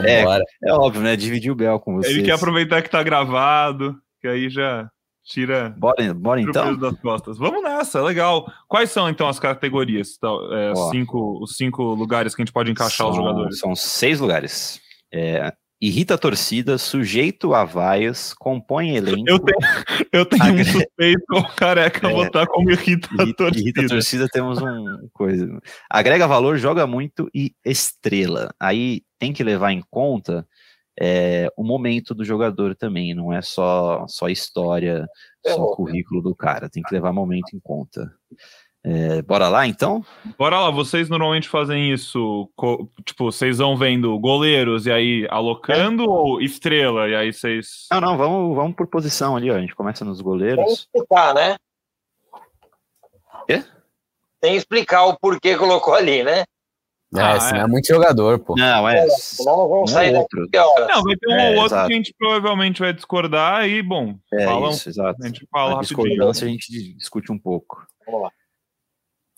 é, é óbvio, né? Dividir o Bel com vocês. Ele quer aproveitar que tá gravado, que aí já tira. Bora, bora então. Das costas. Vamos nessa, legal. Quais são então as categorias? Tá, é, cinco, os cinco lugares que a gente pode encaixar são, os jogadores? São seis lugares. É, irrita a torcida, sujeito a vaias, compõe elenco. Eu tenho, eu tenho agrega... um suspeito, o careca é, botar como irrita, a torcida. Irrita a torcida, temos um coisa. Agrega valor, joga muito e estrela. Aí tem que levar em conta é, o momento do jogador também, não é só, só história, só o currículo do cara, tem que levar momento em conta. É, bora lá então? Bora lá, vocês normalmente fazem isso, tipo, vocês vão vendo goleiros e aí alocando é. ou estrela, e aí vocês. Não, não, vamos, vamos por posição ali, ó. A gente começa nos goleiros. Tem que explicar, né? Quê? Tem que explicar o porquê colocou ali, né? É, ah, é. é muito jogador, pô. Não, é. Não vamos sair daqui Não, vai ter um é, ou outro exato. que a gente provavelmente vai discordar e, bom, é fala, isso, exato. a gente fala a rapidinho. discordância a gente discute um pouco. Vamos lá.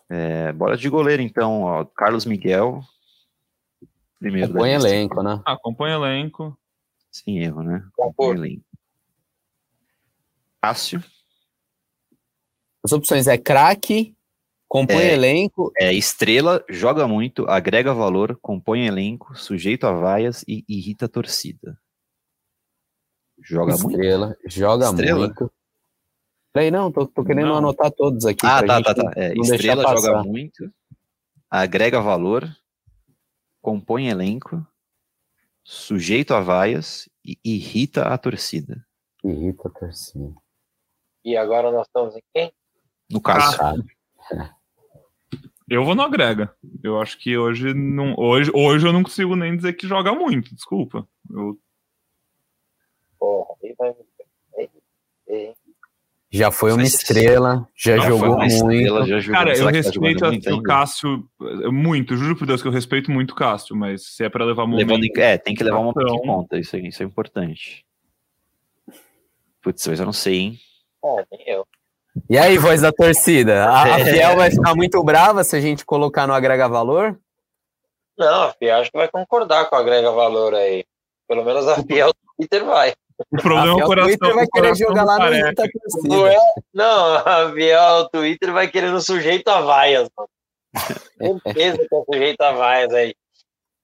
É, bora de goleiro, então, ó. Carlos Miguel. Primeiro Acompanha elenco, né? Ah, acompanha elenco. Sem erro, né? Acompanha elenco. Cássio. As opções é craque, Compõe é, elenco. É, estrela, joga muito, agrega valor, compõe elenco, sujeito a vaias e irrita a torcida. Joga estrela, muito. Joga estrela. muito. Peraí, não, tô, tô querendo não. anotar todos aqui. Ah, tá, tá, tá. É, estrela joga muito, agrega valor, compõe elenco, sujeito a vaias e irrita a torcida. Irrita a torcida. E agora nós estamos em quem? No caso. Ah. Eu vou no agrega. Eu acho que hoje não. Hoje, hoje eu não consigo nem dizer que joga muito, desculpa. Eu... Porra, já foi uma estrela, já jogou muito. Estrela, já jogou. Cara, eu tá respeito tá o Cássio muito, juro por Deus que eu respeito muito o Cássio, mas se é para levar momento. Levando, é, tem que levar um momento em conta, isso, isso é importante. Putz, mas eu não sei, hein? É, nem eu. E aí, voz da torcida? A, a Fiel vai ficar muito brava se a gente colocar no agrega valor? Não, a Fiel acho que vai concordar com o agrega valor aí. Pelo menos a Fiel do Twitter vai. O problema é o coração. Twitter vai querer jogar lá no Insta não, é, não, do Twitter vai querer no sujeito a vaias, mano. Certeza que é sujeito a vaias aí.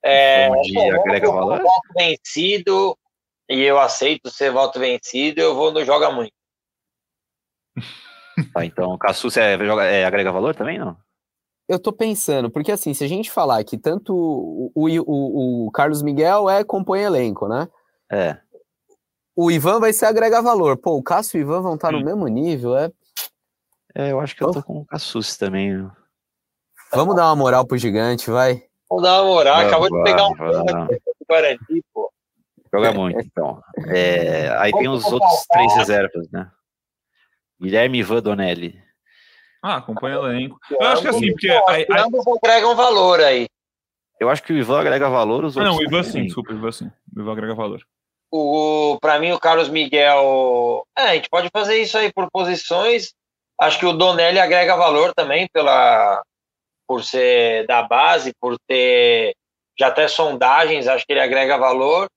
É, Bom dia, agrega valor. Voto vencido e eu aceito ser voto vencido, eu vou no Joga Muito. Tá, então, Cassu, você é, é, agrega valor também, não? Eu tô pensando, porque assim, se a gente falar que tanto o, o, o Carlos Miguel é compõe elenco, né? É. O Ivan vai ser agrega valor. Pô, o Cássio e o Ivan vão estar no mesmo nível, é. É, eu acho que eu tô com o Cassus também. Vamos dar uma moral pro gigante, vai. Vamos dar uma moral, acabou de pegar um Guarani, pô. Joga muito, então. É, aí tem os outros três reservas, né? Guilherme Ivan Donelli. Ah, acompanha o elenco. Eu acho que assim, porque. Aí, aí... Ambos agregam valor aí. Eu acho que o Ivan agrega valor, os ah, Não, o Ivan sim, desculpa, o Ivan sim. O Ivan agrega valor. O, pra mim, o Carlos Miguel. É, a gente pode fazer isso aí por posições. Acho que o Donelli agrega valor também pela, por ser da base, por ter já até sondagens, acho que ele agrega valor.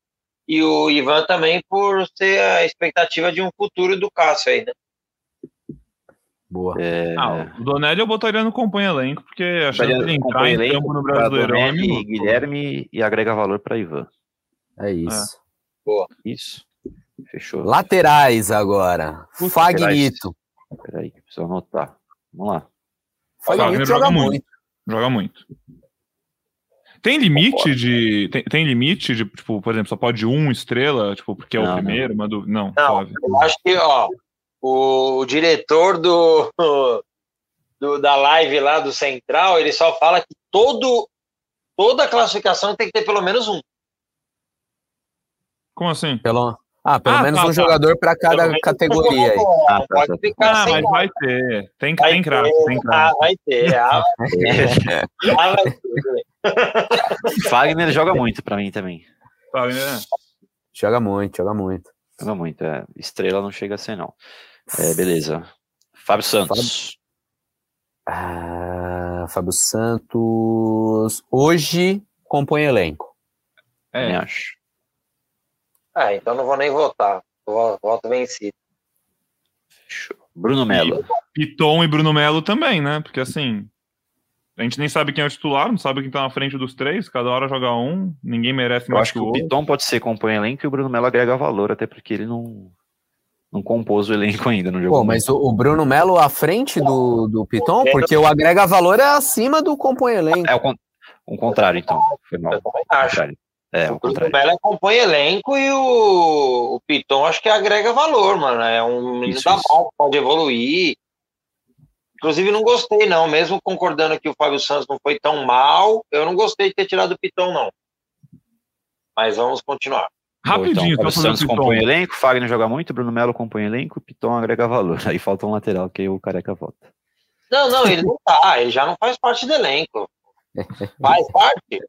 E o Ivan também por ser a expectativa de um futuro do Cássio aí, né? Boa. É, Ah, o Donelli eu botaria no companhia elenco, porque achando que ele entrar acompanha em elenco campo no Brasileirão. é Donelli, minuto. Guilherme e agrega valor para Ivan. É isso. Isso. Fechou. Laterais agora. Putz, Fagnito. Peraí, preciso anotar. Vamos lá. Fagnito Fagner joga joga muito. muito. Joga muito. Tem limite de. Tem, tem limite de, tipo, por exemplo, só pode um estrela, tipo, porque é Não, o não. primeiro, uma dúvida. Não, Não, suave. eu acho que, ó, o diretor do, do- da live lá do Central, ele só fala que todo, toda classificação tem que ter pelo menos um. Como assim? Pelo... Ah, pelo Ah, menos tá, um tá. jogador para cada Pelo categoria aí. Ah, tá, pode tá. ficar Ah, sem mas nada. vai ter. Tem, Vai tem craque, ter, tem Ah, vai ter. Ah, ah, vai ter. Fagner joga muito para mim também. Fagner, é. Joga muito, joga muito. Joga muito. É. Estrela não chega a ser, não. É, beleza. Fábio Santos. Ah, Fábio Santos. Hoje compõe elenco. É. acho. Ah, então não vou nem votar. Vo- Voto vencido. Bruno Melo. Piton e Bruno Melo também, né? Porque assim. A gente nem sabe quem é o titular, não sabe quem tá na frente dos três, cada hora joga um, ninguém merece Eu mais acho que o o outro. Piton pode ser compõe elenco e o Bruno Melo agrega valor, até porque ele não, não compôs o elenco ainda no jogo. Pô, mas o, o Bruno Melo à frente do, do Piton, porque o agrega valor é acima do compõe elenco. É o con- um contrário, então. Foi mal. Eu também acho. É, o Bruno. Melo compõe elenco e o, o Piton acho que agrega valor, mano. É um menino Isso, da isso. base, pode evoluir. Inclusive, não gostei, não. Mesmo concordando que o Fábio Santos não foi tão mal, eu não gostei de ter tirado o Piton, não. Mas vamos continuar. Rapidinho, então, Fábio Santos Piton. compõe elenco, Fagner joga muito, Bruno Melo compõe elenco, Piton agrega valor. Aí falta um lateral, que aí o Careca volta. Não, não, ele não tá. Ele já não faz parte do elenco. Faz parte?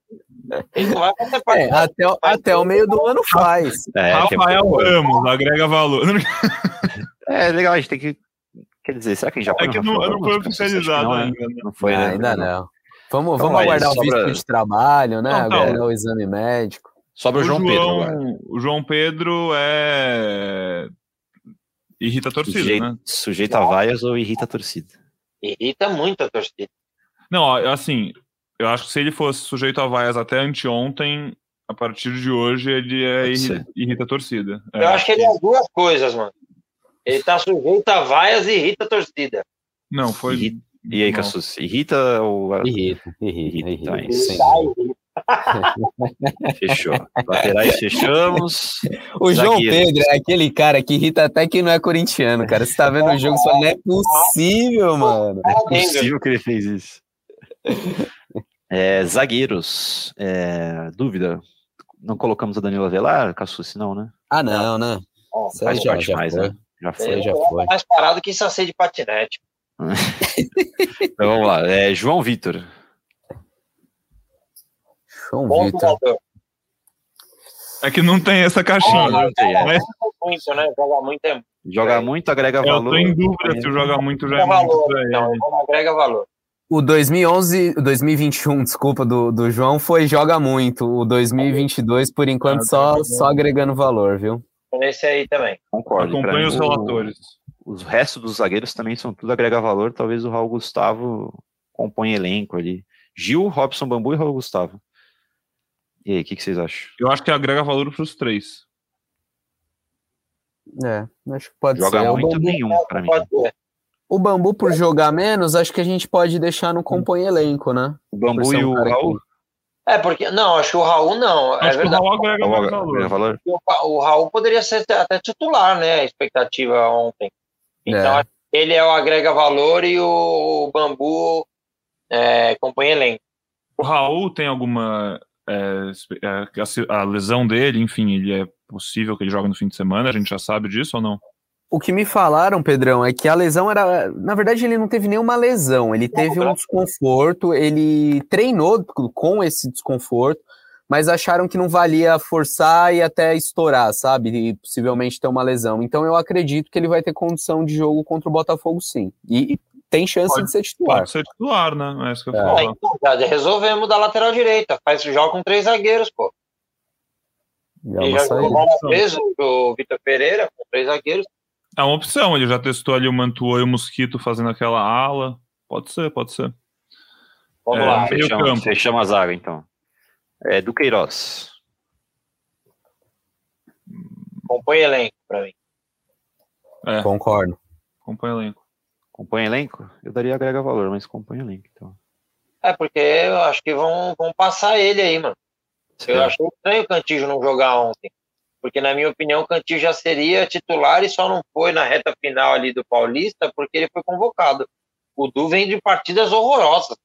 Não vai. É, até, o- até o meio do ano faz. É, tem- Rafael Ramos, agrega valor. é legal, a gente tem que. Quer dizer, será que a gente já É põe o que não, não foi oficializado não, é. ainda. né? Não foi, Ah, né? ainda não. Vamos, Então, vamos aguardar o visto de trabalho, né? Então, tá. Aguardar o exame médico. Sobra o João, Pedro agora. o João Pedro é. Irrita a torcida, Sujeito, né? sujeito a vaias ou irrita a torcida? Irrita muito a torcida. Não, assim, eu acho que se ele fosse sujeito a vaias até anteontem, a partir de hoje ele é Pode irri- ser. irrita a torcida. Eu É. acho que ele é as duas coisas, mano. Ele tá sujeito a vaias e irrita a torcida. Não, foi. Irrita- E aí. Cassus, irrita ou. Irrita, irrita, Irrita, irrita. Fechou. Laterais fechamos. O João Zagueiro. Pedro é aquele cara que irrita até quem não é corintiano, cara. Você tá vendo o jogo, fala, não é possível, mano. Não é possível que ele fez isso. É, zagueiros. É, dúvida. Não colocamos a Danilo Avelar, Cassucci, não, né? Ah, não, né? Isso Faz já, parte já mais, foi. né? Já foi. Já foi. mais parado que isso de patinete. Então vamos lá. É, João Vitor. João Bom Vitor. jogador. É que não tem essa caixinha. Não tem, é. Mas Muito, né? Joga muito é Joga muito, agrega eu valor. tô em dúvida se o joga muito já é muito valor. pra ele. Então, agrega valor. O 2011, o 2021, desculpa, do, do João foi joga muito. O 2022, por enquanto, Ah, só, tá só agregando valor, viu? Esse aí também. Concordo. Mim, os relatores. Os restos dos zagueiros também são tudo agrega valor. Talvez o Raul Gustavo compõe elenco ali. Gil, Robson Bambu e Raul Gustavo. E aí, o que, que vocês acham? Eu acho que agrega valor pros três. É, acho que pode Joga ser. O muito bambu, nenhum pra mim. Pode ser. O bambu, por jogar menos, acho que a gente pode deixar no compõe elenco, né? O Bambu e o Raul? É, porque. Não, acho que o Raul não. É acho que o verdade. Raul agrega Raul mais valor. valor? O, o Raul poderia ser até titular, né? A expectativa ontem. Então, É. acho que ele é o agrega valor e o Bambu é, compõe elenco. O Raul tem alguma. é, é, a, a lesão dele, enfim, ele é possível que ele jogue no fim de semana, a gente já sabe disso ou não? O que me falaram, Pedrão, é que a lesão era. Na verdade, ele não teve nenhuma lesão, ele teve um desconforto, ele treinou com esse desconforto, mas acharam que não valia forçar e até estourar, sabe? E possivelmente ter uma lesão. Então eu acredito que ele vai ter condição de jogo contra o Botafogo, sim. E, e tem chance Pode- de ser titular. Pode ser titular, né? É isso que eu É. falo. Ah, então, já resolvemos da lateral direita. Faz jogo com três zagueiros, pô. É Ele uma já saída. jogou mal preso o Vitor Pereira, com três zagueiros. É uma opção, ele já testou ali o Mantua e o Mosquito fazendo aquela ala. Pode ser, pode ser. Vamos É, lá. Fechamos, fechamos a zaga, então. É, do Queiroz. Compõe elenco pra mim. É, Concordo. acompanha o elenco. Compõe elenco? Eu daria agrega valor, mas compõe elenco, então. É, porque eu acho que vão, vão passar ele aí, mano. Eu achei estranho o Cantillo não jogar ontem. Porque, na minha opinião, o Cantillo já seria titular e só não foi na reta final ali do Paulista porque ele foi convocado. O Du vem de partidas horrorosas,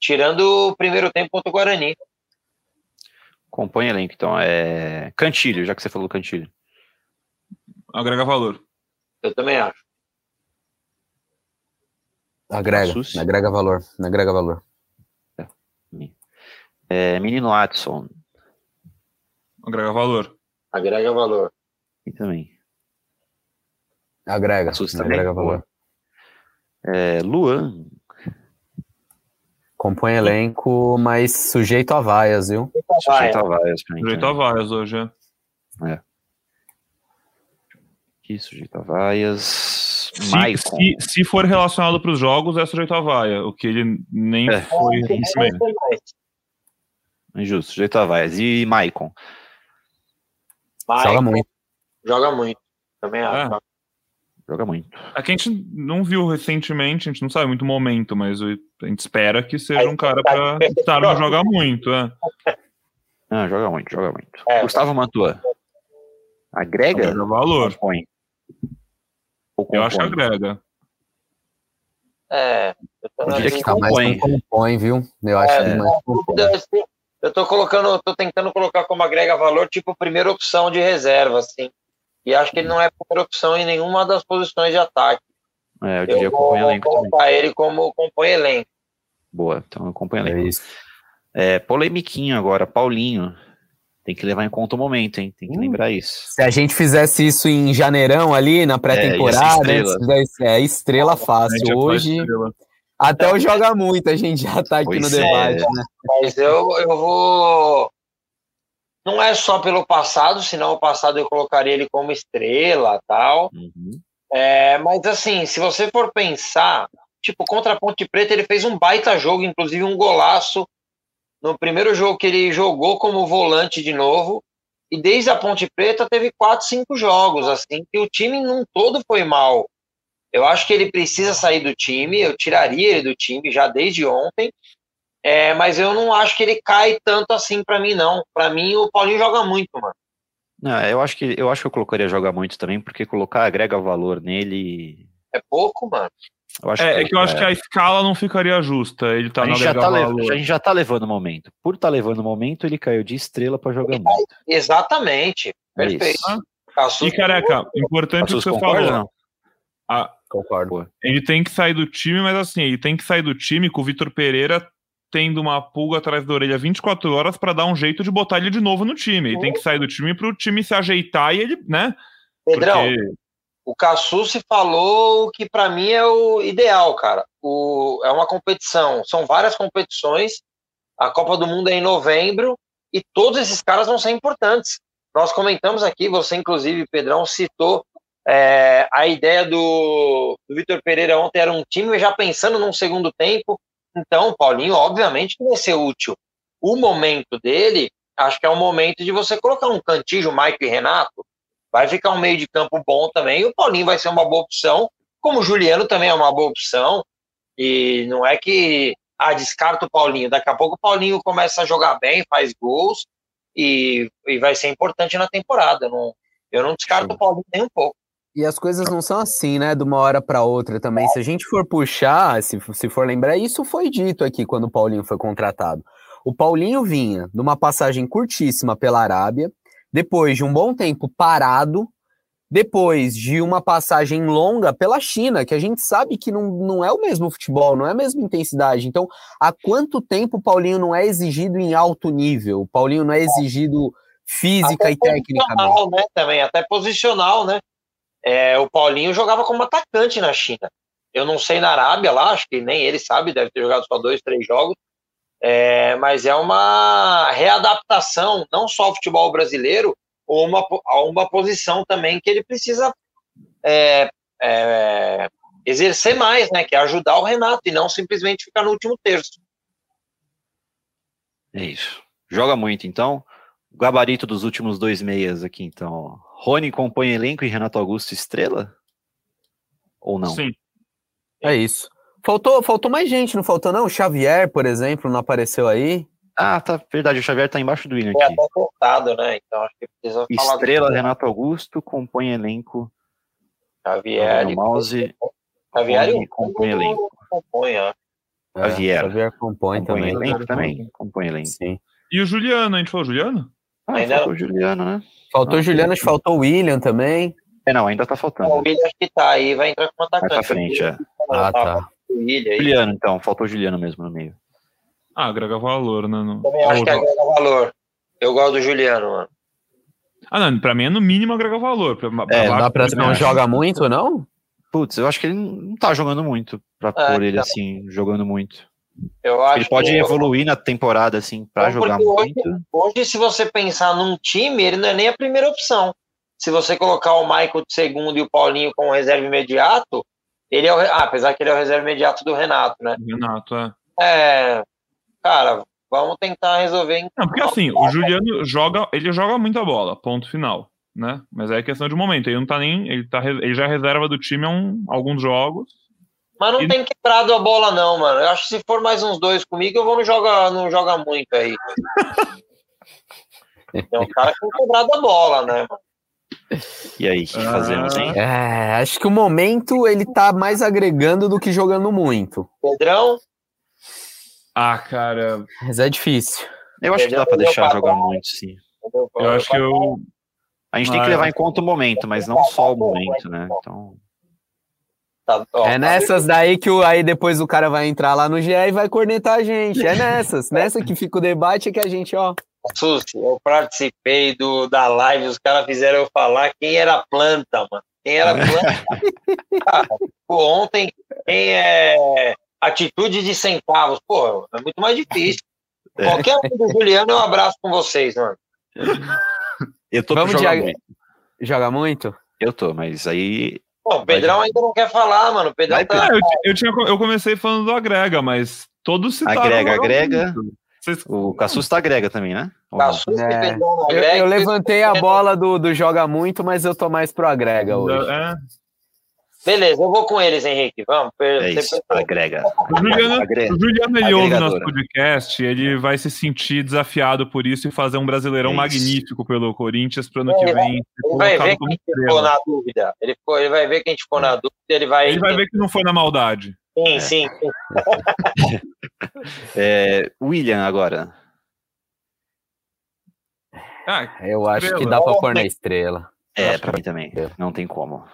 tirando o primeiro tempo contra o Guarani. Compõe elenco, então. É... Cantilho, já que você falou Cantilho. Agrega valor. Eu também acho. Agrega, agrega valor, agrega valor. É, menino Watson. Agrega valor. Agrega valor. E também. Agrega, também? agrega valor. É, Luan. Compõe elenco, mas sujeito a vaias, viu? Sujeito a vaias. Sujeito a vaias hoje, é. Aqui, sujeito a vaias. Se, Maicon. se, se for relacionado para os jogos, é sujeito a vaia, o que ele nem É. foi que recentemente. ser mais. Injusto, sujeito a vaias. E Maicon. Mas Joga muito. Joga muito. Também É. acho. Joga muito. É que a gente não viu recentemente, a gente não sabe muito o momento, mas a gente espera que seja um cara para estar no jogar muito, é. Ah, joga muito, joga muito. É. Gustavo Mantua. Agrega? Agrega valor. Compõe. Eu acho que agrega. É. Eu Eu diria que. Tá mais Compõe. compõe, viu? Eu acho É, que mais que compõe. Eu tô colocando, tô tentando colocar como agrega valor, tipo, primeira opção de reserva, assim. E acho que ele não é primeira opção em nenhuma das posições de ataque. É, eu diria Eu vou elenco também. colocar ele como compõe elenco. Boa, então eu compõe É elenco. isso. É, polemiquinho agora, Paulinho. Tem que levar em conta o momento, hein? Tem que Hum. lembrar isso. Se a gente fizesse isso em janeirão ali, na É, pré-temporada, estrela. fizesse- é estrela A gente fácil. Hoje, estrela. Até o Joga Muito, a gente já tá aqui Pois no é. debate, né? Mas eu, eu vou. Não é só pelo passado, senão o passado eu colocaria ele como estrela tal. Uhum. É, mas assim, se você for pensar, tipo, contra a Ponte Preta, ele fez um baita jogo, inclusive um golaço no primeiro jogo que ele jogou como volante de novo. E desde a Ponte Preta teve quatro, cinco jogos, assim, que o time num todo foi mal. Eu acho que ele precisa sair do time, eu tiraria ele do time já desde ontem. É, mas eu não acho que ele cai tanto assim pra mim, não. Pra mim, o Paulinho joga muito, mano. Não, eu acho que eu acho que eu colocaria jogar muito também, porque colocar agrega valor nele. É pouco, mano. Eu acho É, é que eu acho que a escala não ficaria justa. Ele tá a no gente, já tá a gente já tá levando o momento. Por tá levando o momento, ele caiu de estrela pra jogar muito. Exatamente. É Perfeito. isso. Caçu- E careca, importante o que você concorda, falou. não? A- Concordo. ele tem que sair do time, mas assim, ele tem que sair do time com o Vitor Pereira tendo uma pulga atrás da orelha 24 horas pra dar um jeito de botar ele de novo no time. Ele tem que sair do time pro time se ajeitar e ele, né? Pedrão, Porque o Cassucci falou o que pra mim é o ideal, cara. O, é uma competição, são várias competições. A Copa do Mundo é em novembro e todos esses caras vão ser importantes. Nós comentamos aqui, você inclusive, Pedrão, citou é, a ideia do, do Vitor Pereira ontem era um time já pensando num segundo tempo. Então, o Paulinho, obviamente, que vai ser útil. O momento dele, acho que é o momento de você colocar um cantijo, Mike e Renato, vai ficar um meio de campo bom também. E o Paulinho vai ser uma boa opção, como o Juliano também é uma boa opção. E não é que ah, descarta o Paulinho. Daqui a pouco o Paulinho começa a jogar bem, faz gols e, e vai ser importante na temporada. Não, eu não descarto o Paulinho nem um pouco. E as coisas não são assim, né? De uma hora para outra também. Se a gente for puxar, se, se for lembrar, isso foi dito aqui quando o Paulinho foi contratado. O Paulinho vinha de uma passagem curtíssima pela Arábia, depois de um bom tempo parado, depois de uma passagem longa pela China, que a gente sabe que não, não é o mesmo futebol, não é a mesma intensidade. Então, há quanto tempo o Paulinho não é exigido em alto nível? O Paulinho não é exigido física Até e tecnicamente? posicional, né? Também, até posicional, né? É, o Paulinho jogava como atacante na China. Eu não sei na Arábia lá, acho que nem ele sabe, deve ter jogado só dois, três jogos. É, mas é uma readaptação, não só ao futebol brasileiro, uma, uma posição também que ele precisa é, é, exercer mais, né? Que é ajudar o Renato e não simplesmente ficar no último terço. É isso. Joga muito, então. Gabarito dos últimos dois meias aqui, então. Rony compõe elenco e Renato Augusto estrela? Ou não? Sim. É isso. Faltou, faltou mais gente, não faltou não? O Xavier, por exemplo, não apareceu aí? Ah, tá, verdade, o Xavier tá embaixo do William É aqui. até cortado, né? Então acho que precisa falar Estrela, do Renato Augusto, compõe elenco. Xavier. o mouse, Xavier Rony compõe elenco. compõe, ó. É, Xavier. Xavier compõe, Compõe também. elenco também? Compõe elenco. Sim. E o Juliano, a gente falou Juliano? Ah, Ainda faltou o Juliano, né? Faltou Ah, o Juliano, faltou o William também. É, não, ainda tá faltando. O William acho que tá aí, vai entrar como Vai atacante. pra frente, é. Ah, tá. O William aí. Juliano, então, faltou o Juliano mesmo no meio. Ah, agrega valor, né? No... Também acho que agrega valor. Eu gosto do Juliano, mano. Ah, não, pra mim é no mínimo agrega valor. Pra, pra É, dá pra não joga muito, não? Putz, eu acho que ele não tá jogando muito pra É, pôr ele tá. assim, jogando muito. Eu acho Ele pode que evoluir na temporada, assim, pra Não, jogar hoje- muito. hoje, se você pensar num time, ele não é nem a primeira opção. Se você colocar o Michael de segundo e o Paulinho como reserva imediato, ele é o, ah, apesar que ele é o reserva imediato do Renato, né? Renato, é. É, cara, vamos tentar resolver em Não, porque assim, o Juliano joga, ele joga muita bola, ponto final, né? Mas aí é questão de momento. Ele não tá nem. Ele, tá, ele já é reserva do time há um, alguns jogos. Mas não E- tem quebrado a bola, não, mano. Eu acho que se for mais uns dois comigo, eu vou no joga, não joga muito aí. É um cara que tem quebrado a bola, né? mano? E aí, o que fazemos, hein? É, acho que o momento ele tá mais agregando do que jogando muito. Pedrão, Ah, cara, Mas é difícil. Eu acho que dá pra deixar jogar muito, sim. eu acho que eu. A gente tem que levar em conta o momento, mas não só o momento, né? Então, Tá, ó, É nessas daí que o, aí depois o cara vai entrar lá no GE e vai cornetar a gente. É nessas. Nessa que fica o debate é que a gente, ó. Susi, eu participei do, da live, os caras fizeram eu falar quem era planta, mano. Quem era planta. Cara, pô, ontem, quem é atitude de centavos, pô, é muito mais difícil. É. Qualquer um do Juliano, eu abraço com vocês, mano. eu tô Vamos jogar de- muito. Joga muito? Eu tô, mas aí. Pô, o Pedrão ainda não quer falar, mano. O Pedrão Vai, tá. Eu, eu, tinha, eu comecei falando do agrega, mas todos citaram. Agrega, o Juliano. agrega. Vocês- O Cassus tá grega também, né? É. Pedrão na Eu, eu levantei a bola do, do joga muito, mas eu tô mais pro agrega hoje. É. Beleza, eu vou com eles, Henrique. Vamos. É isso, agrega. O Juliano, Agrega. o Juliano ele ouve nosso podcast, ele vai se sentir desafiado por isso e fazer um brasileirão É magnífico pelo Corinthians para ano É, que vem. Ele vai ver quem ficou na dúvida. Ele, ficou, ele vai ver quem ficou na dúvida. Ele vai. Ele vai ver que não foi na maldade. Sim, sim. É, William agora. Ah, Eu acho que Estrela. dá pra pôr na estrela. É, que mim também. é. Não tem como.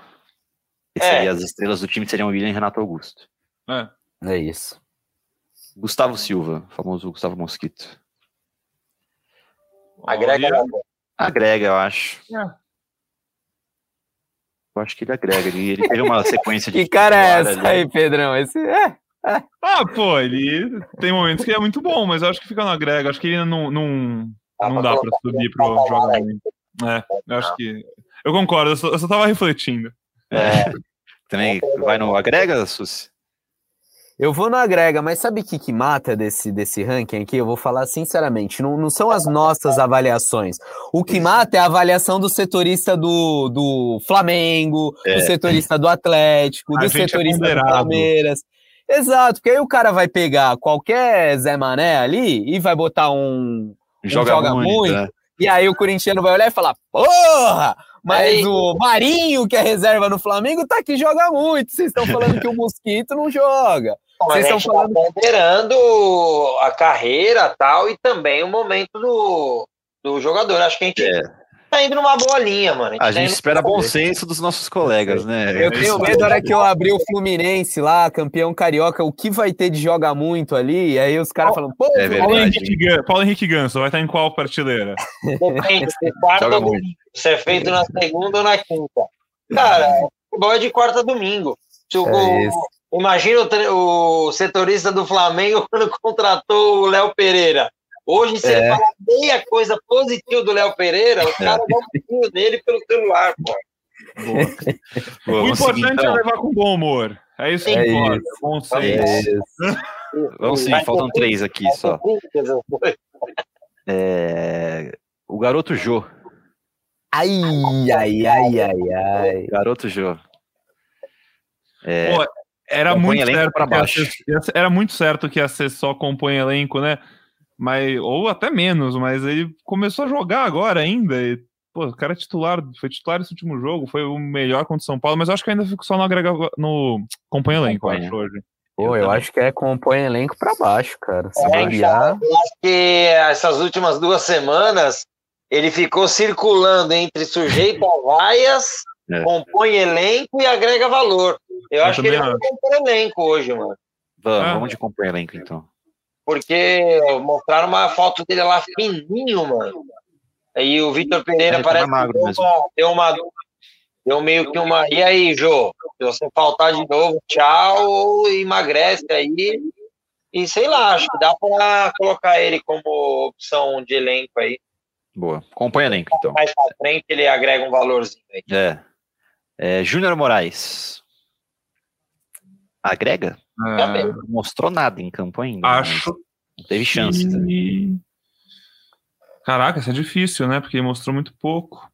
É. Seria, as estrelas do time seriam William e Renato Augusto. é. É isso. Gustavo Silva, famoso Gustavo Mosquito. Agrega Olha, Agrega, eu acho. É. Eu acho que ele agrega. Ele, ele teve uma sequência de. Que cara é essa ali. aí, Pedrão? Esse é. Ah, pô, ele tem momentos que é muito bom, mas eu acho que fica no agrega. Acho que ele não, não, não dá pra subir pro jogar muito. É, eu acho que. Eu concordo, eu só, eu só tava refletindo. É. Também vai no agrega, Susi? Eu vou no agrega, mas sabe o que, que mata desse, desse ranking aqui? Eu vou falar sinceramente, não, não são as nossas avaliações. O que mata é a avaliação do setorista do, do Flamengo, É. do setorista do Atlético, A do é setorista do ponderado. Palmeiras. Exato, porque aí o cara vai pegar qualquer Zé Mané ali e vai botar um. Joga, joga muito. muito. né? E aí o corintiano vai olhar e falar: Porra! Mas Aí- o Marinho, que é reserva no Flamengo, tá aqui joga muito. Vocês estão falando que o Mosquito não joga. Vocês estão gente falando- tá ponderando a carreira tal, e também o momento do, do jogador. Acho que a gente É. tá indo numa boa linha, mano. A tá gente indo- espera bom senso dos nossos colegas, né? Eu tenho medo, na hora que eu abrir o Fluminense lá, campeão carioca, o que vai ter de joga muito ali? E aí os caras falam, pô, É Paulo. Henrique, Gan- Paulo Henrique Ganso, vai estar em qual prateleira? Depende, se quarta Joga ou muito. domingo. Se é feito na segunda ou na quinta. Cara, futebol é de quarta a domingo. Se o- É isso. imagina o, o setorista do Flamengo quando contratou o Léo Pereira. Hoje, se é. ele falar meia coisa positiva do Léo Pereira, os é. caras dão um pouquinho dele pelo celular, pô. Boa. Boa, o importante então. é levar com bom humor. É isso que é importa. Bom senso. Vamos sim, faltam três aqui só. É... O garoto Jô. Ai, ai, ai, ai, ai. Garoto Jô. É... Pô, era muito certo para baixo. Ser, era muito certo que ia ser só compõe elenco, né? Mas, ou até menos, mas ele começou a jogar agora ainda. E, pô, o cara é titular, foi titular esse último jogo, foi o melhor contra o São Paulo, mas eu acho que ainda fico só no agrega no compõe elenco, acho, hoje. Pô, eu, eu acho que é compõe elenco para baixo, cara. Se é, variar... Eu acho que essas últimas duas semanas ele ficou circulando entre sujeito a vaias, é. compõe elenco e agrega valor. Eu, eu acho que ele vai compor elenco hoje, mano. Vamos, ah. vamos de compor elenco então. Porque mostraram uma foto dele lá fininho, mano. Aí o Vitor Pereira parece tá que deu uma, deu uma, deu meio que uma. E aí, Jô? Se você faltar de novo, tchau, emagrece aí. E sei lá, acho que dá para colocar ele como opção de elenco aí. Boa. Acompanha elenco, então. Mais pra frente ele agrega um valorzinho aí. É. é Júnior Moraes. Agrega? É... Não mostrou nada em campo ainda. Acho. Não teve chance. Que... Caraca, isso é difícil, né? Porque ele mostrou muito pouco.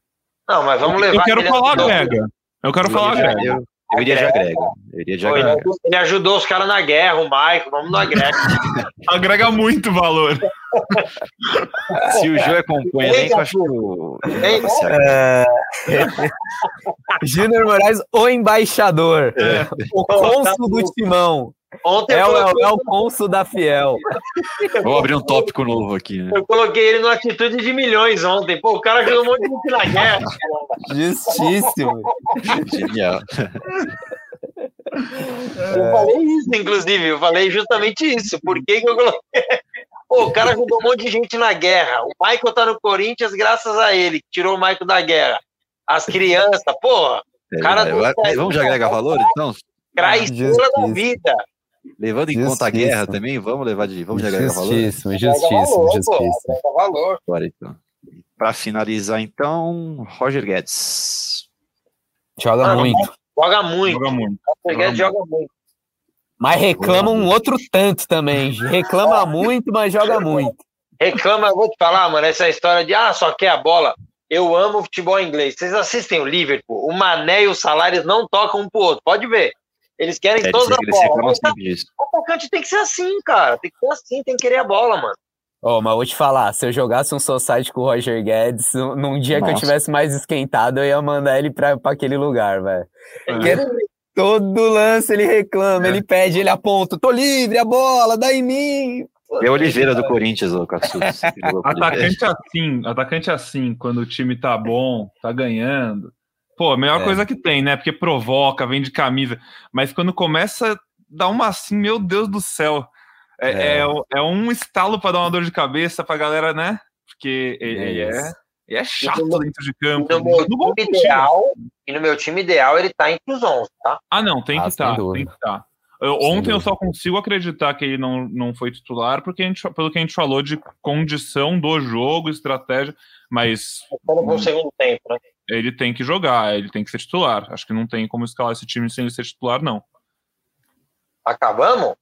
Não, mas vamos levar. Eu quero falar agrega. Eu quero falar agrega. Eu, eu iria de agrega. Eu iria de agrega. Ele ajudou os caras na guerra, o Michael. Vamos no agrega. agrega muito valor. Se o Jô acompanha, nem acho que é... Júnior Moraes, o embaixador. É. O cônsul do timão. Ontem é, o, é o cônsul da Fiel. Vou abrir um tópico novo aqui. Né? Eu coloquei ele numa atitude de milhões ontem. Pô, o cara ganhou um monte de gente na guerra. Justíssimo. Genial. Eu falei isso, inclusive. Eu falei justamente isso. Por que, que eu coloquei? Pô, o cara ajudou um monte de gente na guerra. O Michael tá no Corinthians graças a ele, que tirou o Michael da guerra. As crianças, porra. É, cara é, vamos já agregar valor, então? Traiçoura da vida. Levando em conta a guerra também, vamos levar de. Vamos agregar valor? Justíssimo, justíssimo, justíssimo. valor. Bora, então. Para finalizar, então, Roger Guedes. Joga ah, muito. Joga muito. Joga muito. Roger Guedes joga muito. Mas reclama um outro tanto também. Reclama muito, mas joga muito. Reclama, vou te falar, mano, essa história de ah, só quer a bola. Eu amo futebol inglês. Vocês assistem o Liverpool, o Mané e o Salários não tocam um pro outro, pode ver. Eles querem é todas a bola. O atacante tem que ser assim, cara. Tem que ser assim, tem que querer a bola, mano. Oh, mas vou te falar, se eu jogasse um society com o Roger Guedes, num dia Nossa. que eu tivesse mais esquentado, eu ia mandar ele pra, pra aquele lugar, velho. É. Todo lance ele reclama, é. ele pede, ele aponta, tô livre, a bola, dá em mim. É Oliveira do Corinthians, o Atacante assim, atacante assim, quando o time tá bom, tá ganhando. Pô, a melhor é. coisa que tem, né? Porque provoca, vem de camisa. Mas quando começa a dar uma assim, meu Deus do céu. É, é. é, é um estalo para dar uma dor de cabeça pra galera, né? Porque ele é, ele é chato no, dentro de campo. No meu, no time ideal, e no meu time ideal, ele tá entre os 11, tá? Ah, não, tem que estar. Tá, tem que estar. Tá. Eu, ontem eu só consigo acreditar que ele não, não foi titular porque a gente, pelo que a gente falou de condição do jogo, estratégia, mas. No segundo tempo, né? Ele tem que jogar, ele tem que ser titular. Acho que não tem como escalar esse time sem ele ser titular, não. Acabamos?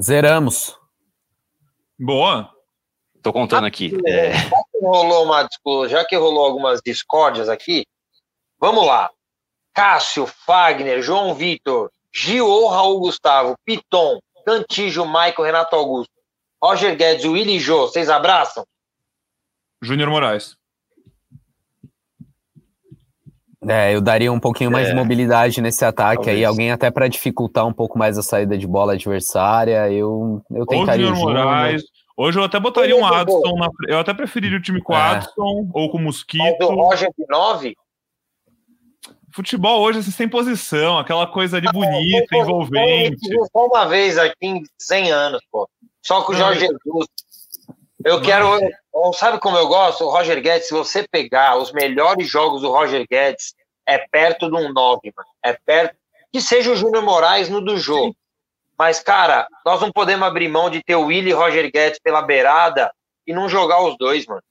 Zeramos. Boa. Tô contando aqui. É... Já, que rolou uma, já que rolou algumas discórdias aqui, vamos lá. Cássio, Fagner, João Vitor, Gil Raul Gustavo, Piton, Cantijo, Michael, Renato Augusto, Roger Guedes, Willy Jô, vocês abraçam? Júnior Moraes. É, eu daria um pouquinho mais é. de mobilidade nesse ataque Talvez. aí, alguém até para dificultar um pouco mais a saída de bola adversária. Eu, eu tentaria o Moraes. Hoje eu até botaria um Adson na Eu até preferiria o time com é. Adson ou com Mosquito. Mas o Roger de 9? Futebol hoje assim, sem posição, aquela coisa ali bonita, envolvente. Só uma vez aqui em 100 anos, pô. Só com o Jorge Jesus. Eu quero. Sabe como eu gosto? O Roger Guedes, se você pegar os melhores jogos do Roger Guedes, é perto de um 9, mano. É perto. Que seja o Júnior Moraes no do jogo. Mas, cara, nós não podemos abrir mão de ter o Willi Roger Guedes pela beirada e não jogar os dois, mano.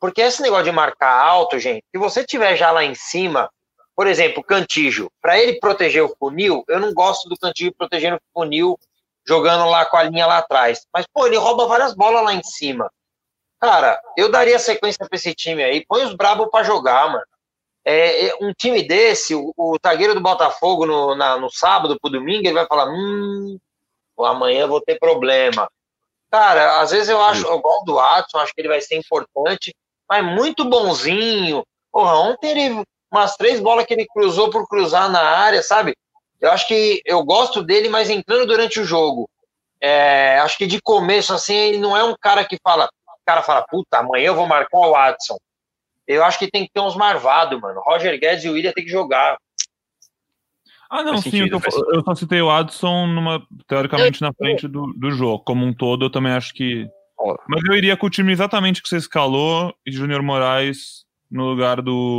Porque esse negócio de marcar alto, gente, se você tiver já lá em cima, por exemplo, Cantijo, para ele proteger o funil, eu não gosto do Cantijo protegendo o funil jogando lá com a linha lá atrás. Mas, pô, ele rouba várias bolas lá em cima. Cara, eu daria sequência pra esse time aí. Põe os brabos para jogar, mano. É, é, um time desse, o, o zagueiro do Botafogo no, na, no sábado pro domingo, ele vai falar: hum, amanhã vou ter problema. Cara, às vezes eu acho, eu gosto do Watson, acho que ele vai ser importante, mas muito bonzinho. Porra, ontem ele, umas três bolas que ele cruzou por cruzar na área, sabe? Eu acho que eu gosto dele, mas entrando durante o jogo. É, acho que de começo, assim, ele não é um cara que fala, o cara fala, puta, amanhã eu vou marcar o Watson. Eu acho que tem que ter uns marvados, mano. Roger Guedes e o William tem que jogar. Ah, não, sim, sentido, eu, eu, só citei o Adson numa, teoricamente na frente do, do jogo. Como um todo, eu também acho que. Mas eu iria com o time exatamente que você escalou e Júnior Moraes no lugar do.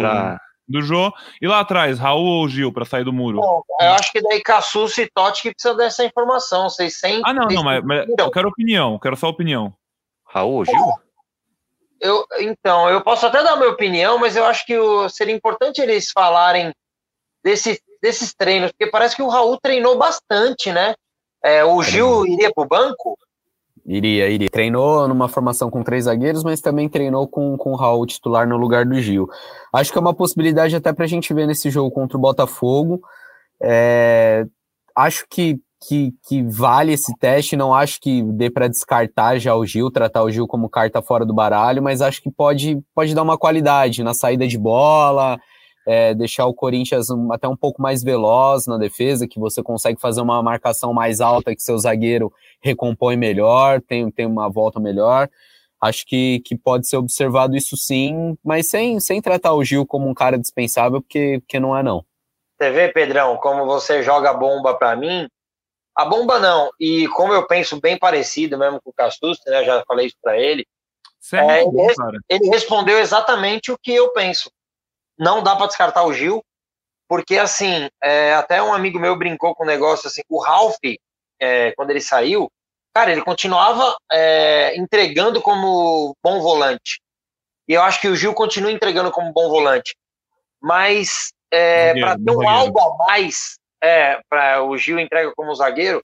Do Jô. E lá atrás, Raul ou Gil para sair do muro? Bom, eu acho que daí Cassus e Totti que precisa dessa informação. Vocês sem. Ah, não, não, mas, mas eu quero opinião, quero só opinião. Raul ou Gil? Eu, então, eu posso até dar a minha opinião, mas eu acho que o, seria importante eles falarem desse, desses treinos, porque parece que o Raul treinou bastante, né? É, o Gil iria para o banco? Iria, iria. Treinou numa formação com três zagueiros, mas também treinou com, com o Raul titular no lugar do Gil. Acho que é uma possibilidade até para a gente ver nesse jogo contra o Botafogo. É, acho que, que, que, vale esse teste, não acho que dê para descartar já o Gil, tratar o Gil como carta fora do baralho, mas acho que pode, pode dar uma qualidade na saída de bola, é, deixar o Corinthians um, até um pouco mais veloz na defesa, que você consegue fazer uma marcação mais alta, que seu zagueiro recompõe melhor, tem, tem uma volta melhor. Acho que, que pode ser observado isso sim, mas sem, sem tratar o Gil como um cara dispensável, porque, porque não é não. Você vê, Pedrão, como você joga bomba para mim? A bomba não, e como eu penso bem parecido mesmo com o Castus, né, já falei isso para ele, é, ele, ele respondeu exatamente o que eu penso não dá para descartar o Gil, porque assim, é, até um amigo meu brincou com um negócio assim, o Ralph, é, quando ele saiu, cara, ele continuava é, entregando como bom volante. E eu acho que o Gil continua entregando como bom volante. Mas é, para ter um algo a mais, é, para o Gil entrega como zagueiro,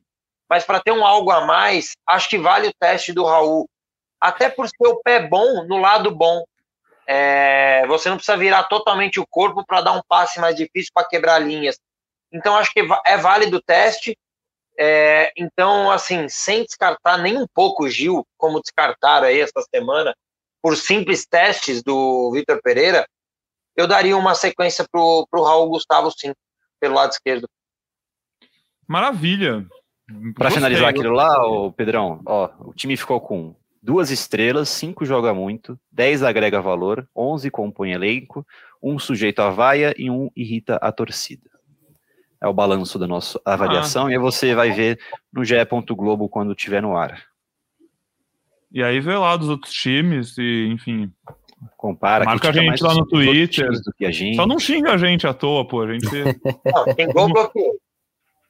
mas para ter um algo a mais, acho que vale o teste do Raul. Até por ser o pé bom no lado bom. É, você não precisa virar totalmente o corpo para dar um passe mais difícil para quebrar linhas. Então, acho que é válido o teste. É, então, assim, sem descartar nem um pouco o Gil, como descartaram aí essa semana, por simples testes do Vitor Pereira, eu daria uma sequência para o Raul Gustavo, sim, pelo lado esquerdo. Maravilha. Para finalizar aquilo lá, o Pedrão, ó, o time ficou com duas estrelas, cinco joga muito, dez agrega valor, onze compõe elenco, um sujeito a vaia e um irrita a torcida. É o balanço da nossa avaliação, ah. e aí você vai ver no GE. Globo quando estiver no ar. E aí vê lá dos outros times, e enfim. Compara, Marca a gente lá no Twitter. Só não xinga a gente à toa, pô. A gente. Não, tem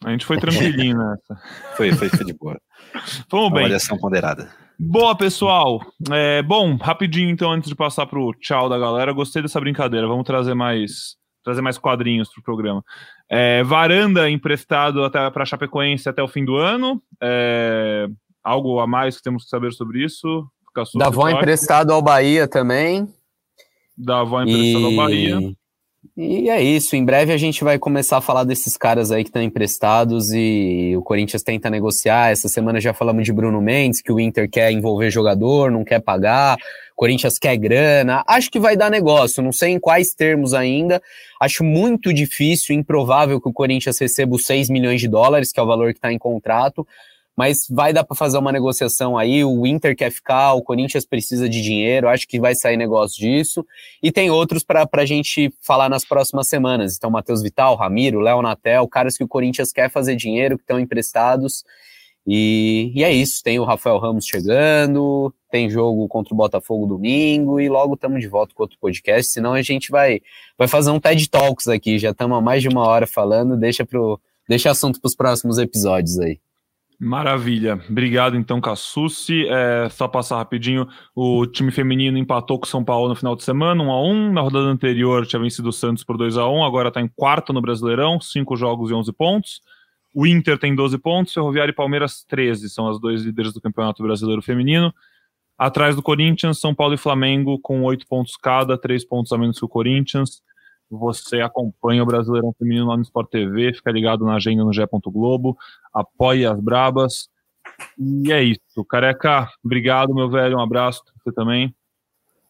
A gente foi tranquilinho nessa. Foi, foi, foi de boa. Vamos bem. Avaliação ponderada. Boa, pessoal. É, bom, rapidinho então, antes de passar pro tchau da galera, gostei dessa brincadeira. Vamos trazer mais trazer mais quadrinhos pro programa. É, Varanda emprestado até para Chapecoense até o fim do ano. É, algo a mais que temos que saber sobre isso? Davó emprestado ao Bahia também. Davó emprestado e... ao Bahia. E é isso, em breve a gente vai começar a falar desses caras aí que estão emprestados e o Corinthians tenta negociar. Essa semana já falamos de Bruno Mendes, que o Inter quer envolver jogador, não quer pagar, o Corinthians quer grana. Acho que vai dar negócio, não sei em quais termos ainda. Acho muito difícil, improvável que o Corinthians receba os 6 milhões de dólares, que é o valor que está em contrato mas vai dar para fazer uma negociação aí. O Inter quer ficar, o Corinthians precisa de dinheiro, acho que vai sair negócio disso. E tem outros para a gente falar nas próximas semanas. Então, Matheus Vital, Ramiro, Léo Natel, caras que o Corinthians quer fazer dinheiro, que estão emprestados. E, e, é isso. Tem o Rafael Ramos chegando, tem jogo contra o Botafogo domingo e logo estamos de volta com outro podcast. Senão a gente vai, vai fazer um TED Talks aqui. Já estamos há mais de uma hora falando. Deixa, pro, deixa assunto para os próximos episódios aí. Maravilha. Obrigado, então, Cassucci. É, só passar rapidinho, o time feminino empatou com o São Paulo no final de semana, 1 a 1 Na rodada anterior tinha vencido o Santos por 2 a 1 agora está em quarto no Brasileirão, 5 jogos e 11 pontos. O Inter tem 12 pontos, Ferroviário e Palmeiras 13, são as dois líderes do Campeonato Brasileiro Feminino. Atrás do Corinthians, São Paulo e Flamengo com 8 pontos cada, 3 pontos a menos que o Corinthians. Você acompanha o Brasileirão Feminino lá no Sport TV, fica ligado na agenda no G. Globo, apoie as brabas. E é isso. Careca, obrigado, meu velho. Um abraço você também.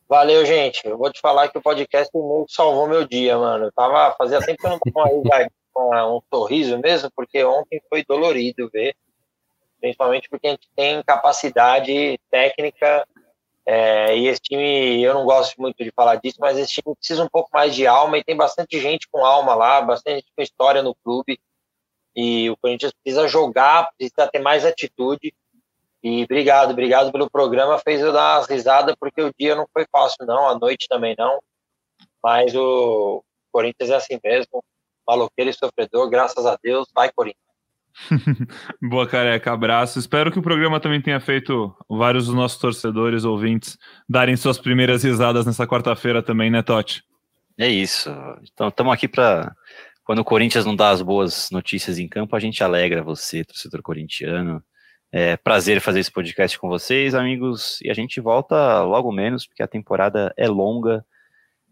Valeu, gente. Eu vou te falar que o podcast salvou meu dia, mano. Eu tava, fazia tempo que eu não tava com um sorriso mesmo, porque ontem foi dolorido ver. Principalmente porque a gente tem capacidade técnica é, e esse time, eu não gosto muito de falar disso, mas esse time precisa um pouco mais de alma e tem bastante gente com alma lá, bastante gente com história no clube. E o Corinthians precisa jogar, precisa ter mais atitude. E obrigado, obrigado pelo programa. Fez eu dar umas risadas, porque o dia não foi fácil, não, a noite também não. Mas o Corinthians é assim mesmo, maloqueiro e sofredor, graças a Deus. Vai, Corinthians. Boa, careca. Abraço. Espero que o programa também tenha feito vários dos nossos torcedores, ouvintes, darem suas primeiras risadas nessa quarta-feira também, né, Totti? É isso. Então, estamos aqui para. Quando o Corinthians não dá as boas notícias em campo, a gente alegra você, torcedor corintiano. É prazer fazer esse podcast com vocês, amigos. E a gente volta logo menos, porque a temporada é longa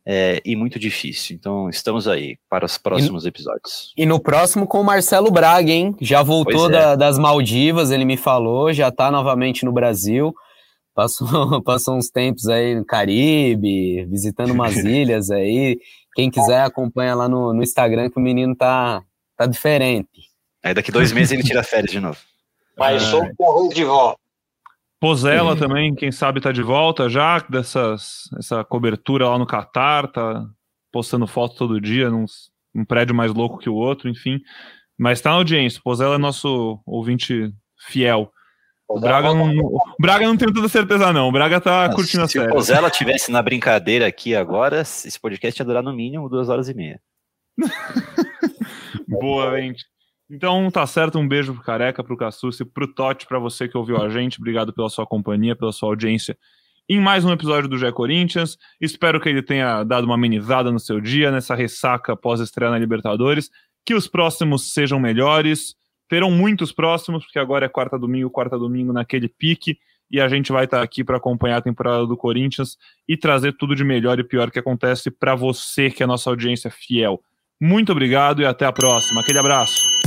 é, e muito difícil. Então, estamos aí para os próximos e, episódios. E no próximo com o Marcelo Braga, hein? Já voltou é. da, das Maldivas, ele me falou, já está novamente no Brasil. Passou, passou uns tempos aí no Caribe, visitando umas ilhas aí. Quem quiser acompanha lá no, no Instagram que o menino tá, tá diferente. Aí daqui dois meses ele tira férias de novo. Mas sou o de volta. Pozella também, quem sabe tá de volta já, dessas, essa cobertura lá no Catar, tá postando foto todo dia, num, num prédio mais louco que o outro, enfim. Mas tá na audiência, Pozella é nosso ouvinte fiel. O Braga não, o Braga não tem toda certeza, não. O Braga tá Nossa, curtindo a série. Se o Pozella tivesse na brincadeira aqui agora, esse podcast ia durar no mínimo duas horas e meia. Boa, gente. Então tá certo, um beijo pro Careca, pro Cassucci, pro Totti, para você que ouviu a gente. Obrigado pela sua companhia, pela sua audiência em mais um episódio do Gé Corinthians. Espero que ele tenha dado uma amenizada no seu dia, nessa ressaca pós-estreia na Libertadores. Que os próximos sejam melhores. Terão muitos próximos, porque agora é quarta domingo, quarta domingo naquele pique. E a gente vai estar aqui para acompanhar a temporada do Corinthians e trazer tudo de melhor e pior que acontece para você, que é a nossa audiência fiel. Muito obrigado e até a próxima. Aquele abraço.